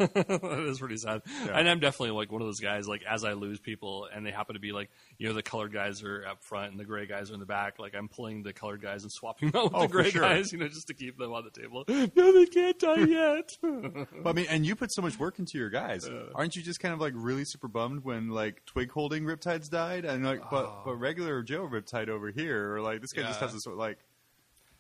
that is pretty sad. Yeah. And I'm definitely like one of those guys like as I lose people and they happen to be like, you know, the colored guys are up front and the gray guys are in the back, like I'm pulling the colored guys and swapping them out with Oh, the gray sure. guys, you know, just to keep them on the table. No, they can't die yet. But I mean, and you put so much work into your guys. Aren't you just kind of like really super bummed when like twig holding Riptides died? And like, but oh. but regular Joe Riptide over here, or like this guy just has this sort of like,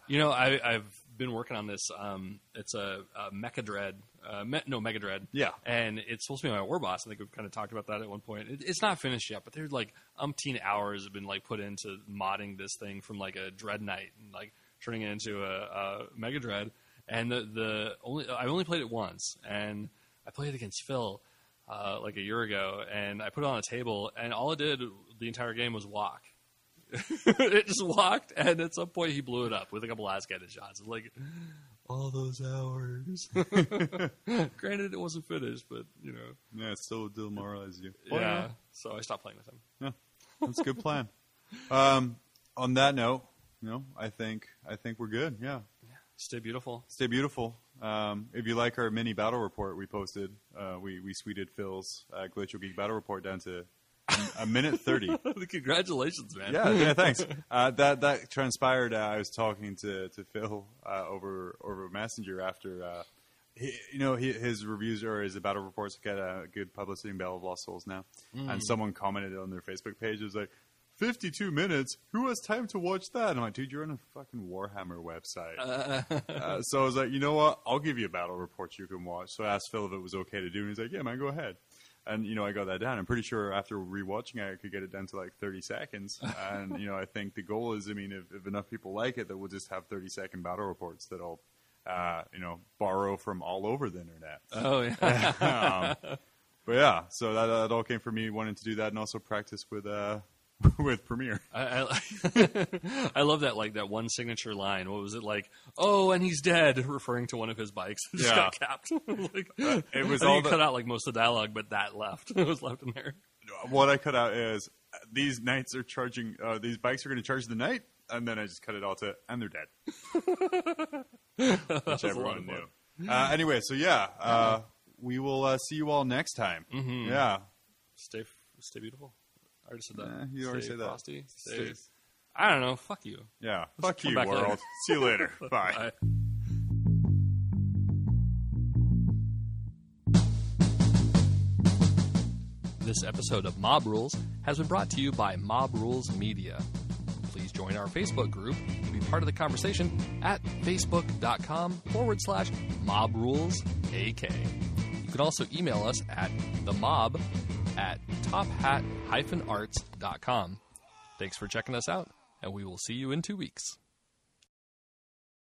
You know, I, I've been working on this. Um, it's a, a Mecha Dread. Uh, me, no, Mega Dread. Yeah. And it's supposed to be my war boss. I think we've kind of talked about that at one point. It, it's not finished yet, but there's like umpteen hours have been like put into modding this thing from like a Dread Knight and like turning it into a, a Mega Dread. And the the only I only played it once, and I played it against Phil uh, like a year ago, and I put it on a table, and all it did the entire game was walk. it just walked, and at some point he blew it up with a couple lascannon shots. It's like all those hours. Granted, it wasn't finished, but you know, yeah, it still demoralized you. yeah. So I stopped playing with him. Yeah, that's a good plan. Um, on that note, you know, I think I think we're good. Yeah, Stay beautiful. stay beautiful. Um, if you like our mini battle report we posted, uh, we we tweeted Phil's uh, Glacial Geek battle report down to a minute thirty. Congratulations, man. yeah, yeah, thanks. Uh, that that transpired. Uh, I was talking to to Phil uh, over over Messenger after. Uh, he, you know, he, his reviews or his battle reports get a good publicity in Bell of Lost Souls now. And someone commented on their Facebook page, it was like, 52 minutes? Who has time to watch that? And I'm like, dude, you're on a fucking Warhammer website. Uh, so I was like, you know what? I'll give you a battle report you can watch. So I asked Phil if it was okay to do, and he's like, yeah, man, go ahead. And you know, I got that down. I'm pretty sure after rewatching it, I could get it down to like 30 seconds. and you know, I think the goal is, I mean, if, if enough people like it, that we'll just have 30 second battle reports that I'll, uh, you know, borrow from all over the internet. Oh yeah. um, but yeah, so that, that all came from me wanting to do that and also practice with uh, with Premiere. I, I, I love that like that one signature line. What was it like? Oh, and he's dead, referring to one of his bikes. It just Yeah. got capped. like, it was all the- cut out like most of the dialogue, but that left. it was left in there. What I cut out is uh, these knights are charging. Uh, these bikes are going to charge the knight, and then I just cut it all to and they're dead. Which everyone knew. Uh, anyway, so yeah, uh, we will uh, see you all next time. Mhm. Yeah, Stay, stay beautiful. I already said that. Eh, you already Stay said that. frosty. Stay, Stay- I don't know. Fuck you. yeah. Fuck come you, back world. later. See you later. Bye. Bye. This episode of Mob Rules has been brought to you by Mob Rules Media. Please join our Facebook group and be part of the conversation at facebook.com forward slash mob rules AK. You can also email us at the mob at tophat-arts.com. Thanks for checking us out, and we will see you in two weeks.